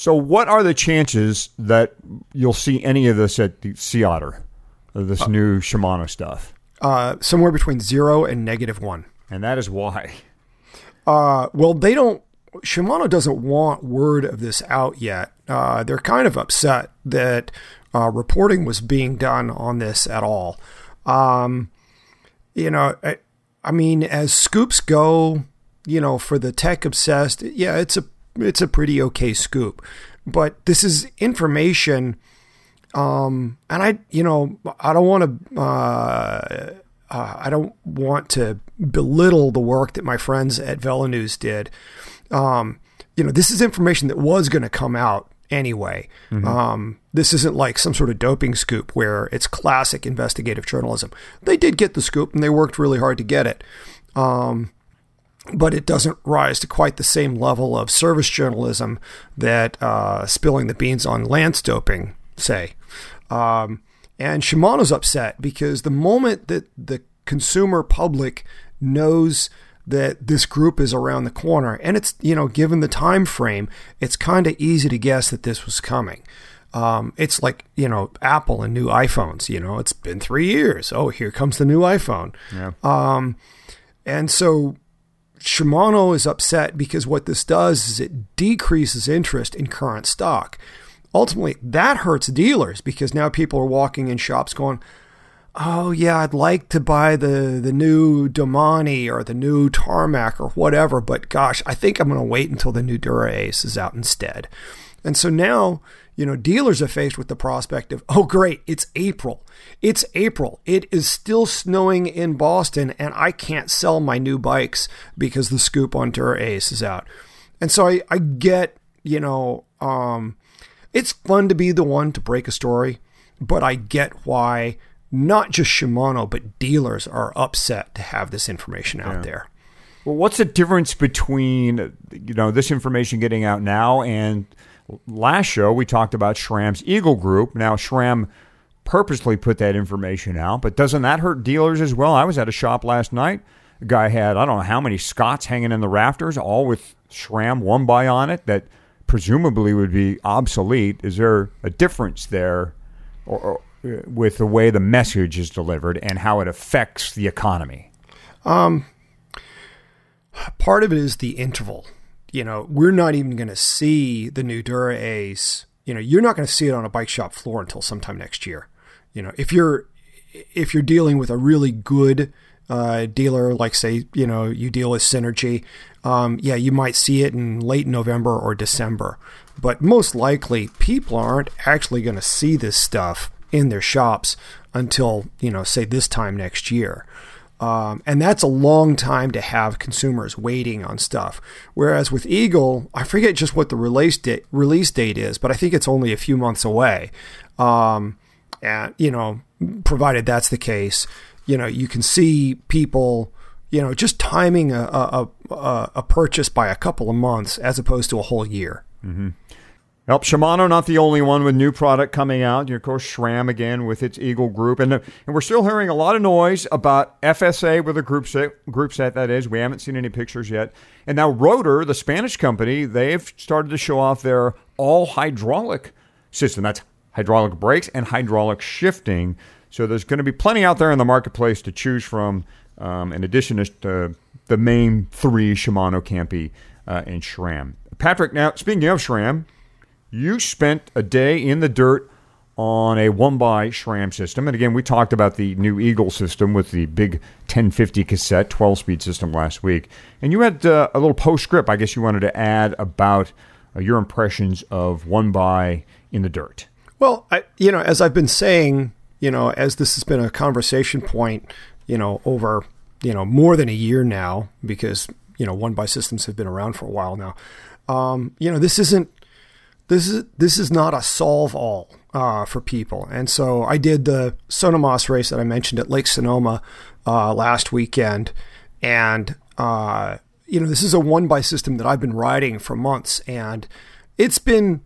So, what are the chances that you'll see any of this at the Sea Otter, of this new Shimano stuff? Uh, somewhere between zero and negative one. And that is why. Uh, well, they don't. Shimano doesn't want word of this out yet. Uh, they're kind of upset that uh, reporting was being done on this at all. Um, you know, I, I mean, as scoops go, you know, for the tech obsessed, yeah, it's a it's a pretty okay scoop, but this is information. Um, and I, you know, I don't want to. Uh, uh, I don't want to belittle the work that my friends at Velonews did. Um, you know, this is information that was going to come out anyway. Um, this isn't like some sort of doping scoop where it's classic investigative journalism. They did get the scoop and they worked really hard to get it. Um, but it doesn't rise to quite the same level of service journalism that uh, spilling the beans on Lance doping, say. Um, and Shimano's upset because the moment that the consumer public knows that this group is around the corner, and it's you know given the time frame, it's kind of easy to guess that this was coming. Um, it's like you know Apple and new iPhones. You know, it's been three years. Oh, here comes the new iPhone. Yeah. Um, and so Shimano is upset because what this does is it decreases interest in current stock. Ultimately, that hurts dealers because now people are walking in shops going, "Oh yeah, I'd like to buy the the new Domane or the new Tarmac or whatever, but gosh, I think I'm going to wait until the new Dura Ace is out instead." And so now, you know, dealers are faced with the prospect of, "Oh great, it's April. It's April. It is still snowing in Boston and I can't sell my new bikes because the scoop on Dura Ace is out." And so I I get, you know, um it's fun to be the one to break a story, but I get why not just Shimano, but dealers are upset to have this information out there. Well, what's the difference between you know this information getting out now and last show we talked about SRAM's Eagle Group. Now SRAM purposely put that information out, but doesn't that hurt dealers as well? I was at a shop last night. A guy had I don't know how many Scotts hanging in the rafters, all with Schramm one by on it that presumably would be obsolete. Is there a difference there, or, or with the way the message is delivered and how it affects the economy? Part of it is the interval. You know, we're not even going to see the new Dura Ace. You know, you're not going to see it on a bike shop floor until sometime next year. You know, if you're if you're dealing with a really good uh, dealer, like say, you know, you deal with Synergy, um, yeah, you might see it in late November or December. But most likely, people aren't actually going to see this stuff in their shops until, you know, say this time next year. Um, and that's a long time to have consumers waiting on stuff. Whereas with Eagle, I forget just what the release date release date is, but I think it's only a few months away. Um, and you know, provided that's the case, you know, you can see people, you know, just timing a a, a, a purchase by a couple of months as opposed to a whole year. Help Shimano not the only one with new product coming out. Know, of course, SRAM again with its Eagle group, and and we're still hearing a lot of noise about FSA with a group set. Group set that is. We haven't seen any pictures yet. And now Rotor, the Spanish company, they've started to show off their all hydraulic system. That's hydraulic brakes and hydraulic shifting. So there's going to be plenty out there in the marketplace to choose from, um, in addition to the main three Shimano, Campy, uh, and SRAM. Patrick, now speaking of SRAM, you spent a day in the dirt on a one by SRAM system. And again, we talked about the new Eagle system with the big 1050 cassette 12 speed system last week. And you had uh, a little postscript, I guess you wanted to add about uh, your impressions of one by in the dirt. Well, I, you know, as I've been saying, you know, as this has been a conversation point, you know, over, you know, more than a year now, because, you know, one by systems have been around for a while now. Um, you know, this isn't this is this is not a solve all uh, for people. And so I did the Sonomos race that I mentioned at Lake Sonoma uh, last weekend, and uh, you know this is a one by system that I've been riding for months, and it's been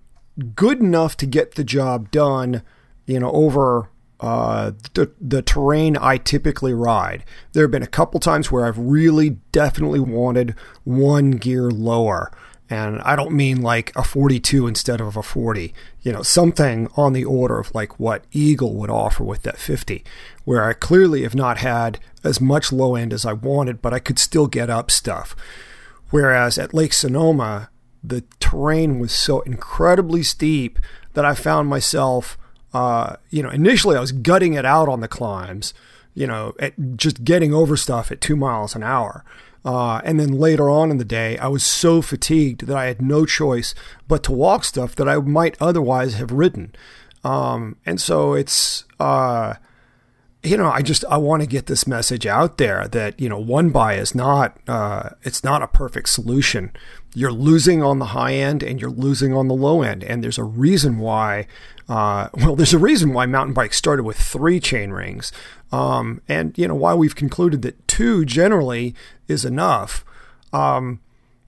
good enough to get the job done. You know over. Uh, the, the terrain I typically ride. There have been a couple times where I've really definitely wanted one gear lower. And I don't mean like a 42 instead of a 40, you know, something on the order of like what Eagle would offer with that 50, where I clearly have not had as much low end as I wanted, but I could still get up stuff. Whereas at Lake Sonoma, the terrain was so incredibly steep that I found myself, uh, you know, initially I was gutting it out on the climbs, you know, at just getting over stuff at two miles an hour. Uh, and then later on in the day, I was so fatigued that I had no choice but to walk stuff that I might otherwise have ridden. Um, and so it's, uh, you know, I just I want to get this message out there that you know one by is not uh, it's not a perfect solution. You're losing on the high end and you're losing on the low end, and there's a reason why. Uh, *laughs* well, there's a reason why mountain bikes started with three chain rings, um, and you know why we've concluded that two generally is enough. Um,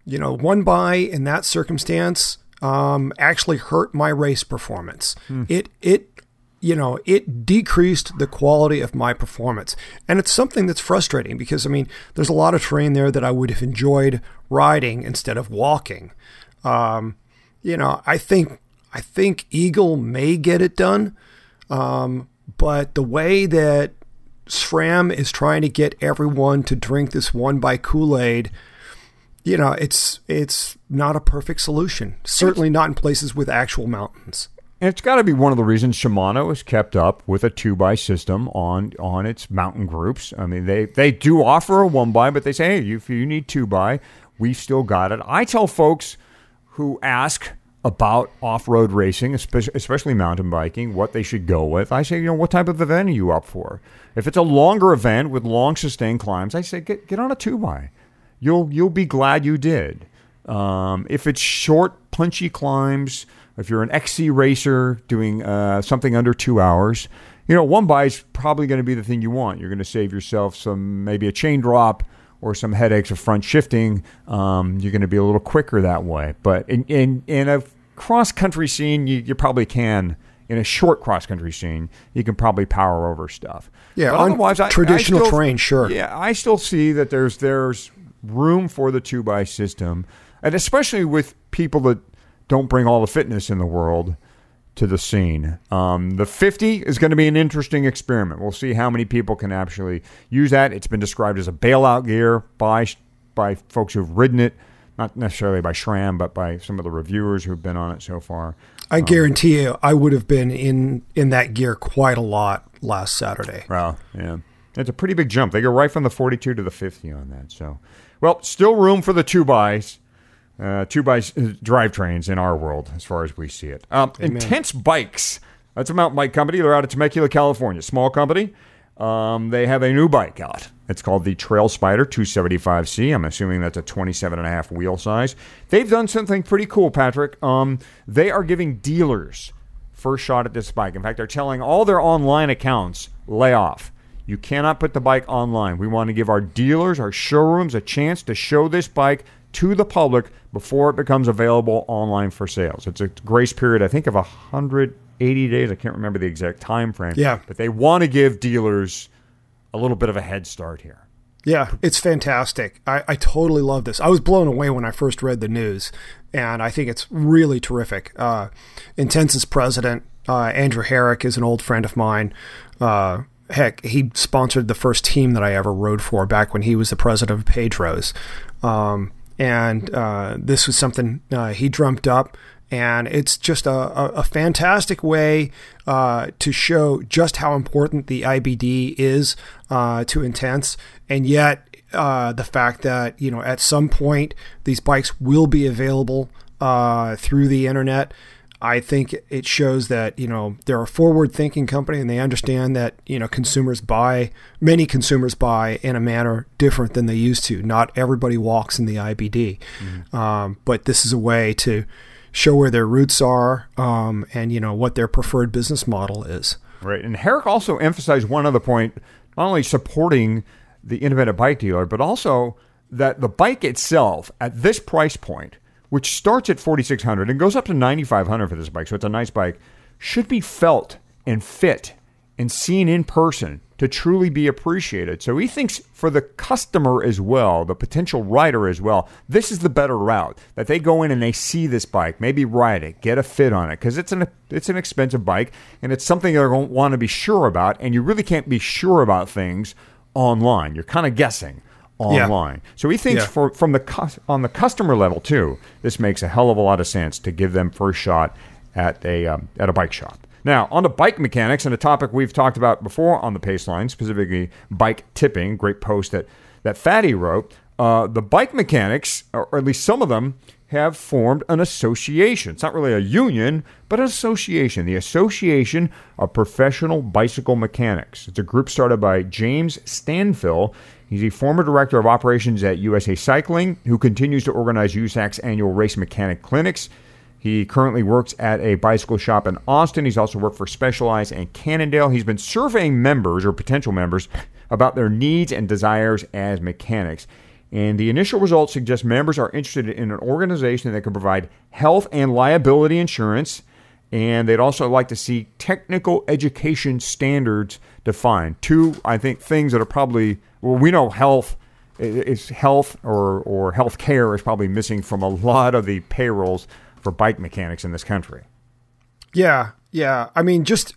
you know, one by in that circumstance um, actually hurt my race performance. Hmm. It it you know, it decreased the quality of my performance. And it's something that's frustrating because, I mean, there's a lot of terrain there that I would have enjoyed riding instead of walking. Um, you know, I think I think Eagle may get it done, um, but the way that SRAM is trying to get everyone to drink this one by Kool Aid, you know, it's it's not a perfect solution. Certainly not in places with actual mountains. And it's got to be one of the reasons Shimano has kept up with a two by system on on its mountain groups. I mean, they they do offer a one by, but they say, hey, if you need two by, we've still got it. I tell folks who ask about off road racing, especially, mountain biking, what they should go with. I say, you know, what type of event are you up for? If it's a longer event with long sustained climbs, I say get get on a two by. You'll you'll be glad you did. Um, if it's short, punchy climbs, if you're an XC racer doing uh, something under two hours, you know, one by is probably going to be the thing you want. You're going to save yourself some, maybe a chain drop or some headaches of front shifting. Um, you're going to be a little quicker that way. But in, in, in a cross country scene, you, you probably can. In a short cross country scene, you can probably power over stuff. Yeah, But otherwise, I- I traditional still- terrain, sure. Yeah, I still see that there's there's room for the two by system, and especially with people that don't bring all the fitness in the world to the scene. Um, the 50 is going to be an interesting experiment. We'll see how many people can actually use that. It's been described as a bailout gear by by folks who've ridden it, not necessarily by SRAM, but by some of the reviewers who've been on it so far. I guarantee you, I would have been in in that gear quite a lot last Saturday. Wow, yeah. It's a pretty big jump. They go right from the 42 to the 50 on that. So, well, still room for the two bys, uh, two by drivetrains in our world as far as we see it. Um, Intense Bikes. That's a mountain bike company. They're out of Temecula, California. Small company. Um, they have a new bike out. It's called the Trail Spider 275C. I'm assuming that's a 27 and a half wheel size. They've done something pretty cool, Patrick. Um, they are giving dealers first shot at this bike. In fact, they're telling all their online accounts lay off. You cannot put the bike online. We want to give our dealers, our showrooms, a chance to show this bike to the public before it becomes available online for sales. It's a grace period, I think, of 180 days. I can't remember the exact time frame. Yeah. But they want to give dealers a little bit of a head start here. Yeah, it's fantastic. I, I totally love this. I was blown away when I first read the news, and I think it's really terrific. Uh, Intense's president, uh, Andrew Herrick, is an old friend of mine. Uh, heck, he sponsored the first team that I ever rode for back when he was the president of Pedro's. Um, and uh, this was something uh, he dreamt up and it's just a, a, a fantastic way uh, to show just how important the IBD is uh, to Intense, and yet uh, the fact that you know at some point these bikes will be available uh, through the internet. I think it shows that you know they're a forward-thinking company and they understand that you know consumers buy many consumers buy in a manner different than they used to. Not everybody walks in the IBD, mm-hmm. um, but this is a way to show where their roots are um, and you know what their preferred business model is. Right, and Herrick also emphasized one other point: not only supporting the independent bike dealer, but also that the bike itself at this price point, which starts at forty six hundred and goes up to ninety five hundred for this bike, so it's a nice bike, should be felt and fit and seen in person to truly be appreciated. So he thinks for the customer as well, the potential rider as well, this is the better route that they go in and they see this bike, maybe ride it, get a fit on it because it's an it's an expensive bike and it's something they're going to want to be sure about and you really can't be sure about things online. You're kind of guessing online. Yeah. So he thinks yeah. for from the on the customer level too, this makes a hell of a lot of sense to give them first shot at a um, at a bike shop. Now, on to bike mechanics and a topic we've talked about before on the Paceline, specifically bike tipping. Great post that, that Fatty wrote. Uh, the bike mechanics, or at least some of them, have formed an association. It's not really a union, but an association. The Association of Professional Bicycle Mechanics. It's a group started by James Stanfill. He's a former director of operations at USA Cycling, who continues to organize USAC's annual race mechanic clinics. He currently works at a bicycle shop in Austin. He's also worked for Specialized and Cannondale. He's been surveying members or potential members about their needs and desires as mechanics. And the initial results suggest members are interested in an organization that can provide health and liability insurance. And they'd also like to see technical education standards defined. Two, I think, things that are probably, well, we know health is health or, or health care is probably missing from a lot of the payrolls for bike mechanics in this country. Yeah, yeah. I mean, just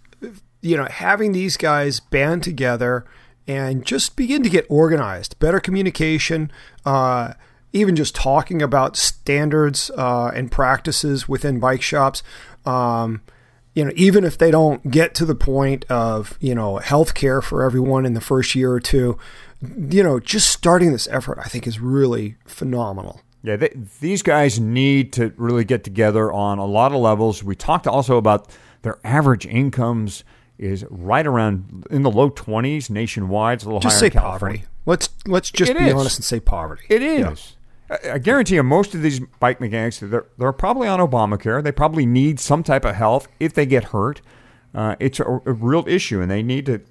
you know, having these guys band together and just begin to get organized, better communication, uh, even just talking about standards uh, and practices within bike shops. Um, you know, even if they don't get to the point of you know health care for everyone in the first year or two, you know, just starting this effort, I think, is really phenomenal. Yeah, they, these guys need to really get together on a lot of levels. We talked also about their average incomes is right around in the low twenties nationwide. It's a little just higher. say poverty. Let's let's just it be is. honest and say poverty. It is. Yeah. I, I guarantee you, most of these bike mechanics they're they're probably on Obamacare. They probably need some type of help if they get hurt. Uh, it's a, a real issue, and they need to,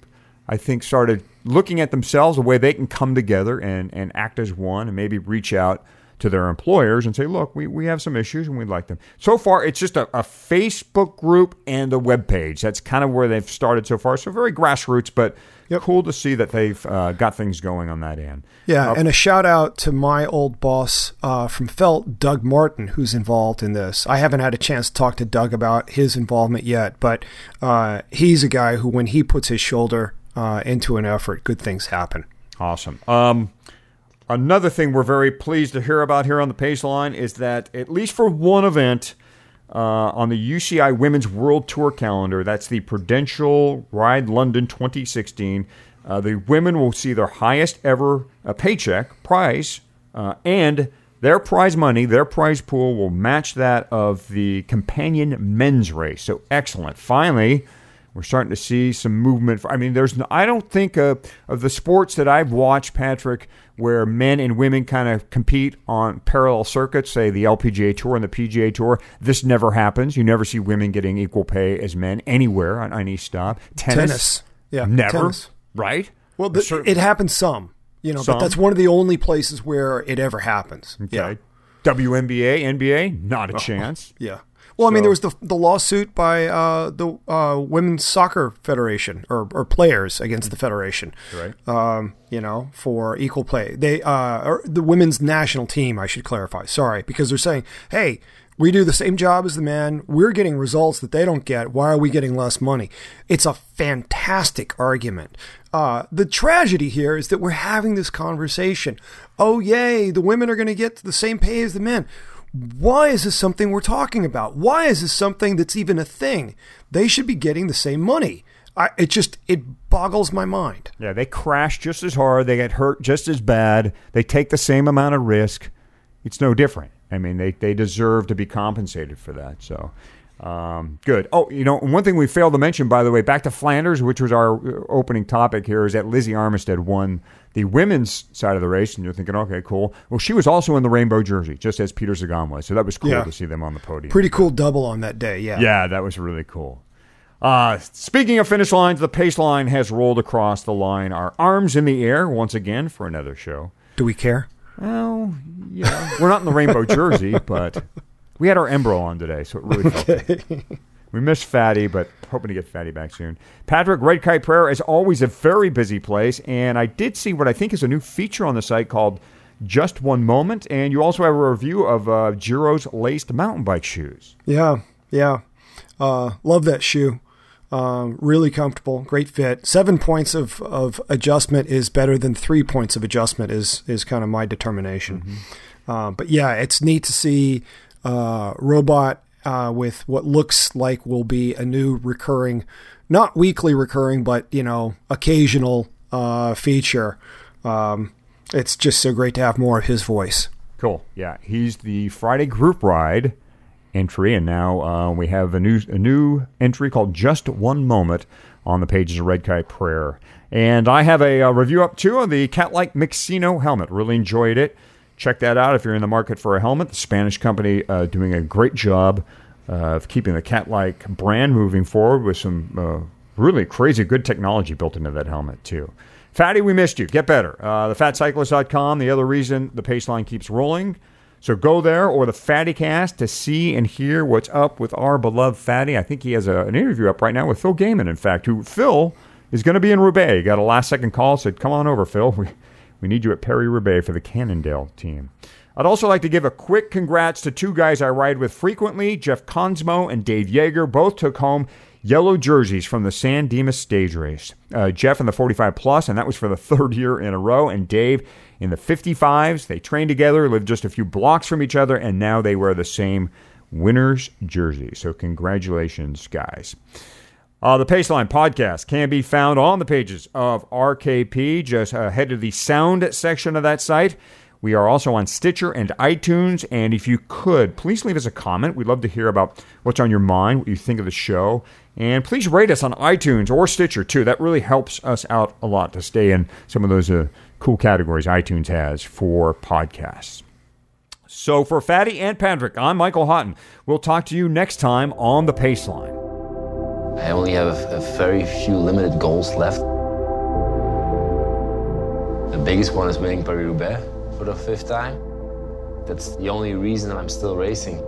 I think, started looking at themselves a way they can come together and and act as one, and maybe reach out to their employers and say, look, we, we have some issues and we'd like them. So far, it's just a, a Facebook group and a web page. That's kind of where they've started so far. So very grassroots, but yep. cool to see that they've uh, got things going on that end. Yeah, uh, and a shout out to my old boss uh, from Felt, Doug Martin, who's involved in this. I haven't had a chance to talk to Doug about his involvement yet, but uh, he's a guy who, when he puts his shoulder uh, into an effort, good things happen. Awesome. Um, Another thing we're very pleased to hear about here on the pace line is that at least for one event uh, on the UCI Women's World Tour calendar, that's the Prudential Ride London 2016, uh, the women will see their highest ever uh, paycheck prize uh, and their prize money, their prize pool will match that of the companion men's race. So excellent. Finally, we're starting to see some movement. I mean, there's no, I don't think of, of the sports that I've watched, Patrick, where men and women kind of compete on parallel circuits, say the LPGA Tour and the PGA Tour. This never happens. You never see women getting equal pay as men anywhere on any stop. Tennis, tennis. yeah, never, tennis. right? Well, the, it happens some, you know, some? but that's one of the only places where it ever happens. Okay. Yeah. WNBA, NBA, not a oh, chance. Yeah. Well, I mean, there was the the lawsuit by uh, the uh, Women's Soccer Federation or, or players against the federation. Right. Um, you know, for equal play. They uh, or the women's national team. I should clarify. Sorry, because they're saying, hey. We do the same job as the men. We're getting results that they don't get. Why are we getting less money? It's a fantastic argument. Uh, the tragedy here is that we're having this conversation. Oh, yay, the women are going to get the same pay as the men. Why is this something we're talking about? Why is this something that's even a thing? They should be getting the same money. I, it just it boggles my mind. Yeah, they crash just as hard. They get hurt just as bad. They take the same amount of risk. It's no different. I mean, they, they deserve to be compensated for that. So, um, good. Oh, you know, one thing we failed to mention, by the way, back to Flanders, which was our uh, opening topic here, is that Lizzie Armitstead won the women's side of the race. And you're thinking, okay, cool. Well, she was also in the rainbow jersey, just as Peter Sagan was. So that was cool Yeah. to see them on the podium. Pretty cool double on that day. Yeah. Yeah, that was really cool. Uh, speaking of finish lines, the Paceline has rolled across the line. Our arms in the air once again for another show. Do we care? Well, yeah, we're not in the rainbow jersey, but we had our Embro on today, so it really felt good. *laughs* We missed Fatty, but hoping to get Fatty back soon. Patrick, Red Kite Prayer is always a very busy place, and I did see what I think is a new feature on the site called Just One Moment, and you also have a review of uh, Giro's laced mountain bike shoes. Yeah. Yeah. Uh, love that shoe. Um, really comfortable, great fit. Seven points of, of adjustment is better than three points of adjustment is is kind of my determination. Uh, but yeah, it's neat to see uh, robot uh, with what looks like will be a new recurring, not weekly recurring, but you know occasional uh, feature. Um, it's just so great to have more of his voice. Cool. Yeah, he's the Friday group ride entry, and now uh, we have a new a new entry called "Just One Moment" on the pages of Red Kite Prayer. And I have a, uh review up too of the Catlike Mixino helmet. Really enjoyed it. Check that out if you're in the market for a helmet. The Spanish company uh, doing a great job uh, of keeping the Catlike brand moving forward with some uh, really crazy good technology built into that helmet too. Fatty, we missed you. Get better. Uh, thefatcyclist.com, the other reason the Paceline keeps rolling. So go there or the Fatty Cast to see and hear what's up with our beloved Fatty. I think he has a, an interview up right now with Phil Gaimon, in fact, who Phil is going to be in Roubaix. He got a last second call, said, Come on over, Phil. *laughs* We, we need you at Paris Roubaix for the Cannondale team. I'd also like to give a quick congrats to two guys I ride with frequently Jeff Consmo and Dave Yeager. Both took home yellow jerseys from the San Dimas stage race. Uh, Jeff in the 45 plus, and that was for the *laughs* third year in a row, and Dave in the 55s. They trained together, lived just a few blocks from each other, and now they wear the same winner's jersey. So, congratulations, guys. Uh, the Paceline podcast can be found on the pages of RKP. Just uh, head to the sound section of that site. We are also on Stitcher and iTunes. And if you could, please leave us a comment. We'd love to hear about what's on your mind, what you think of the show. And please rate us on iTunes or Stitcher, too. That really helps us out a lot to stay in some of those uh, cool categories iTunes has for podcasts. So for Fatty and Patrick, I'm Michael Hotten. We'll talk to you next time on The Paceline. I only have a very few limited goals left. The biggest one is winning Paris-Roubaix for the fifth time. That's the only reason I'm still racing.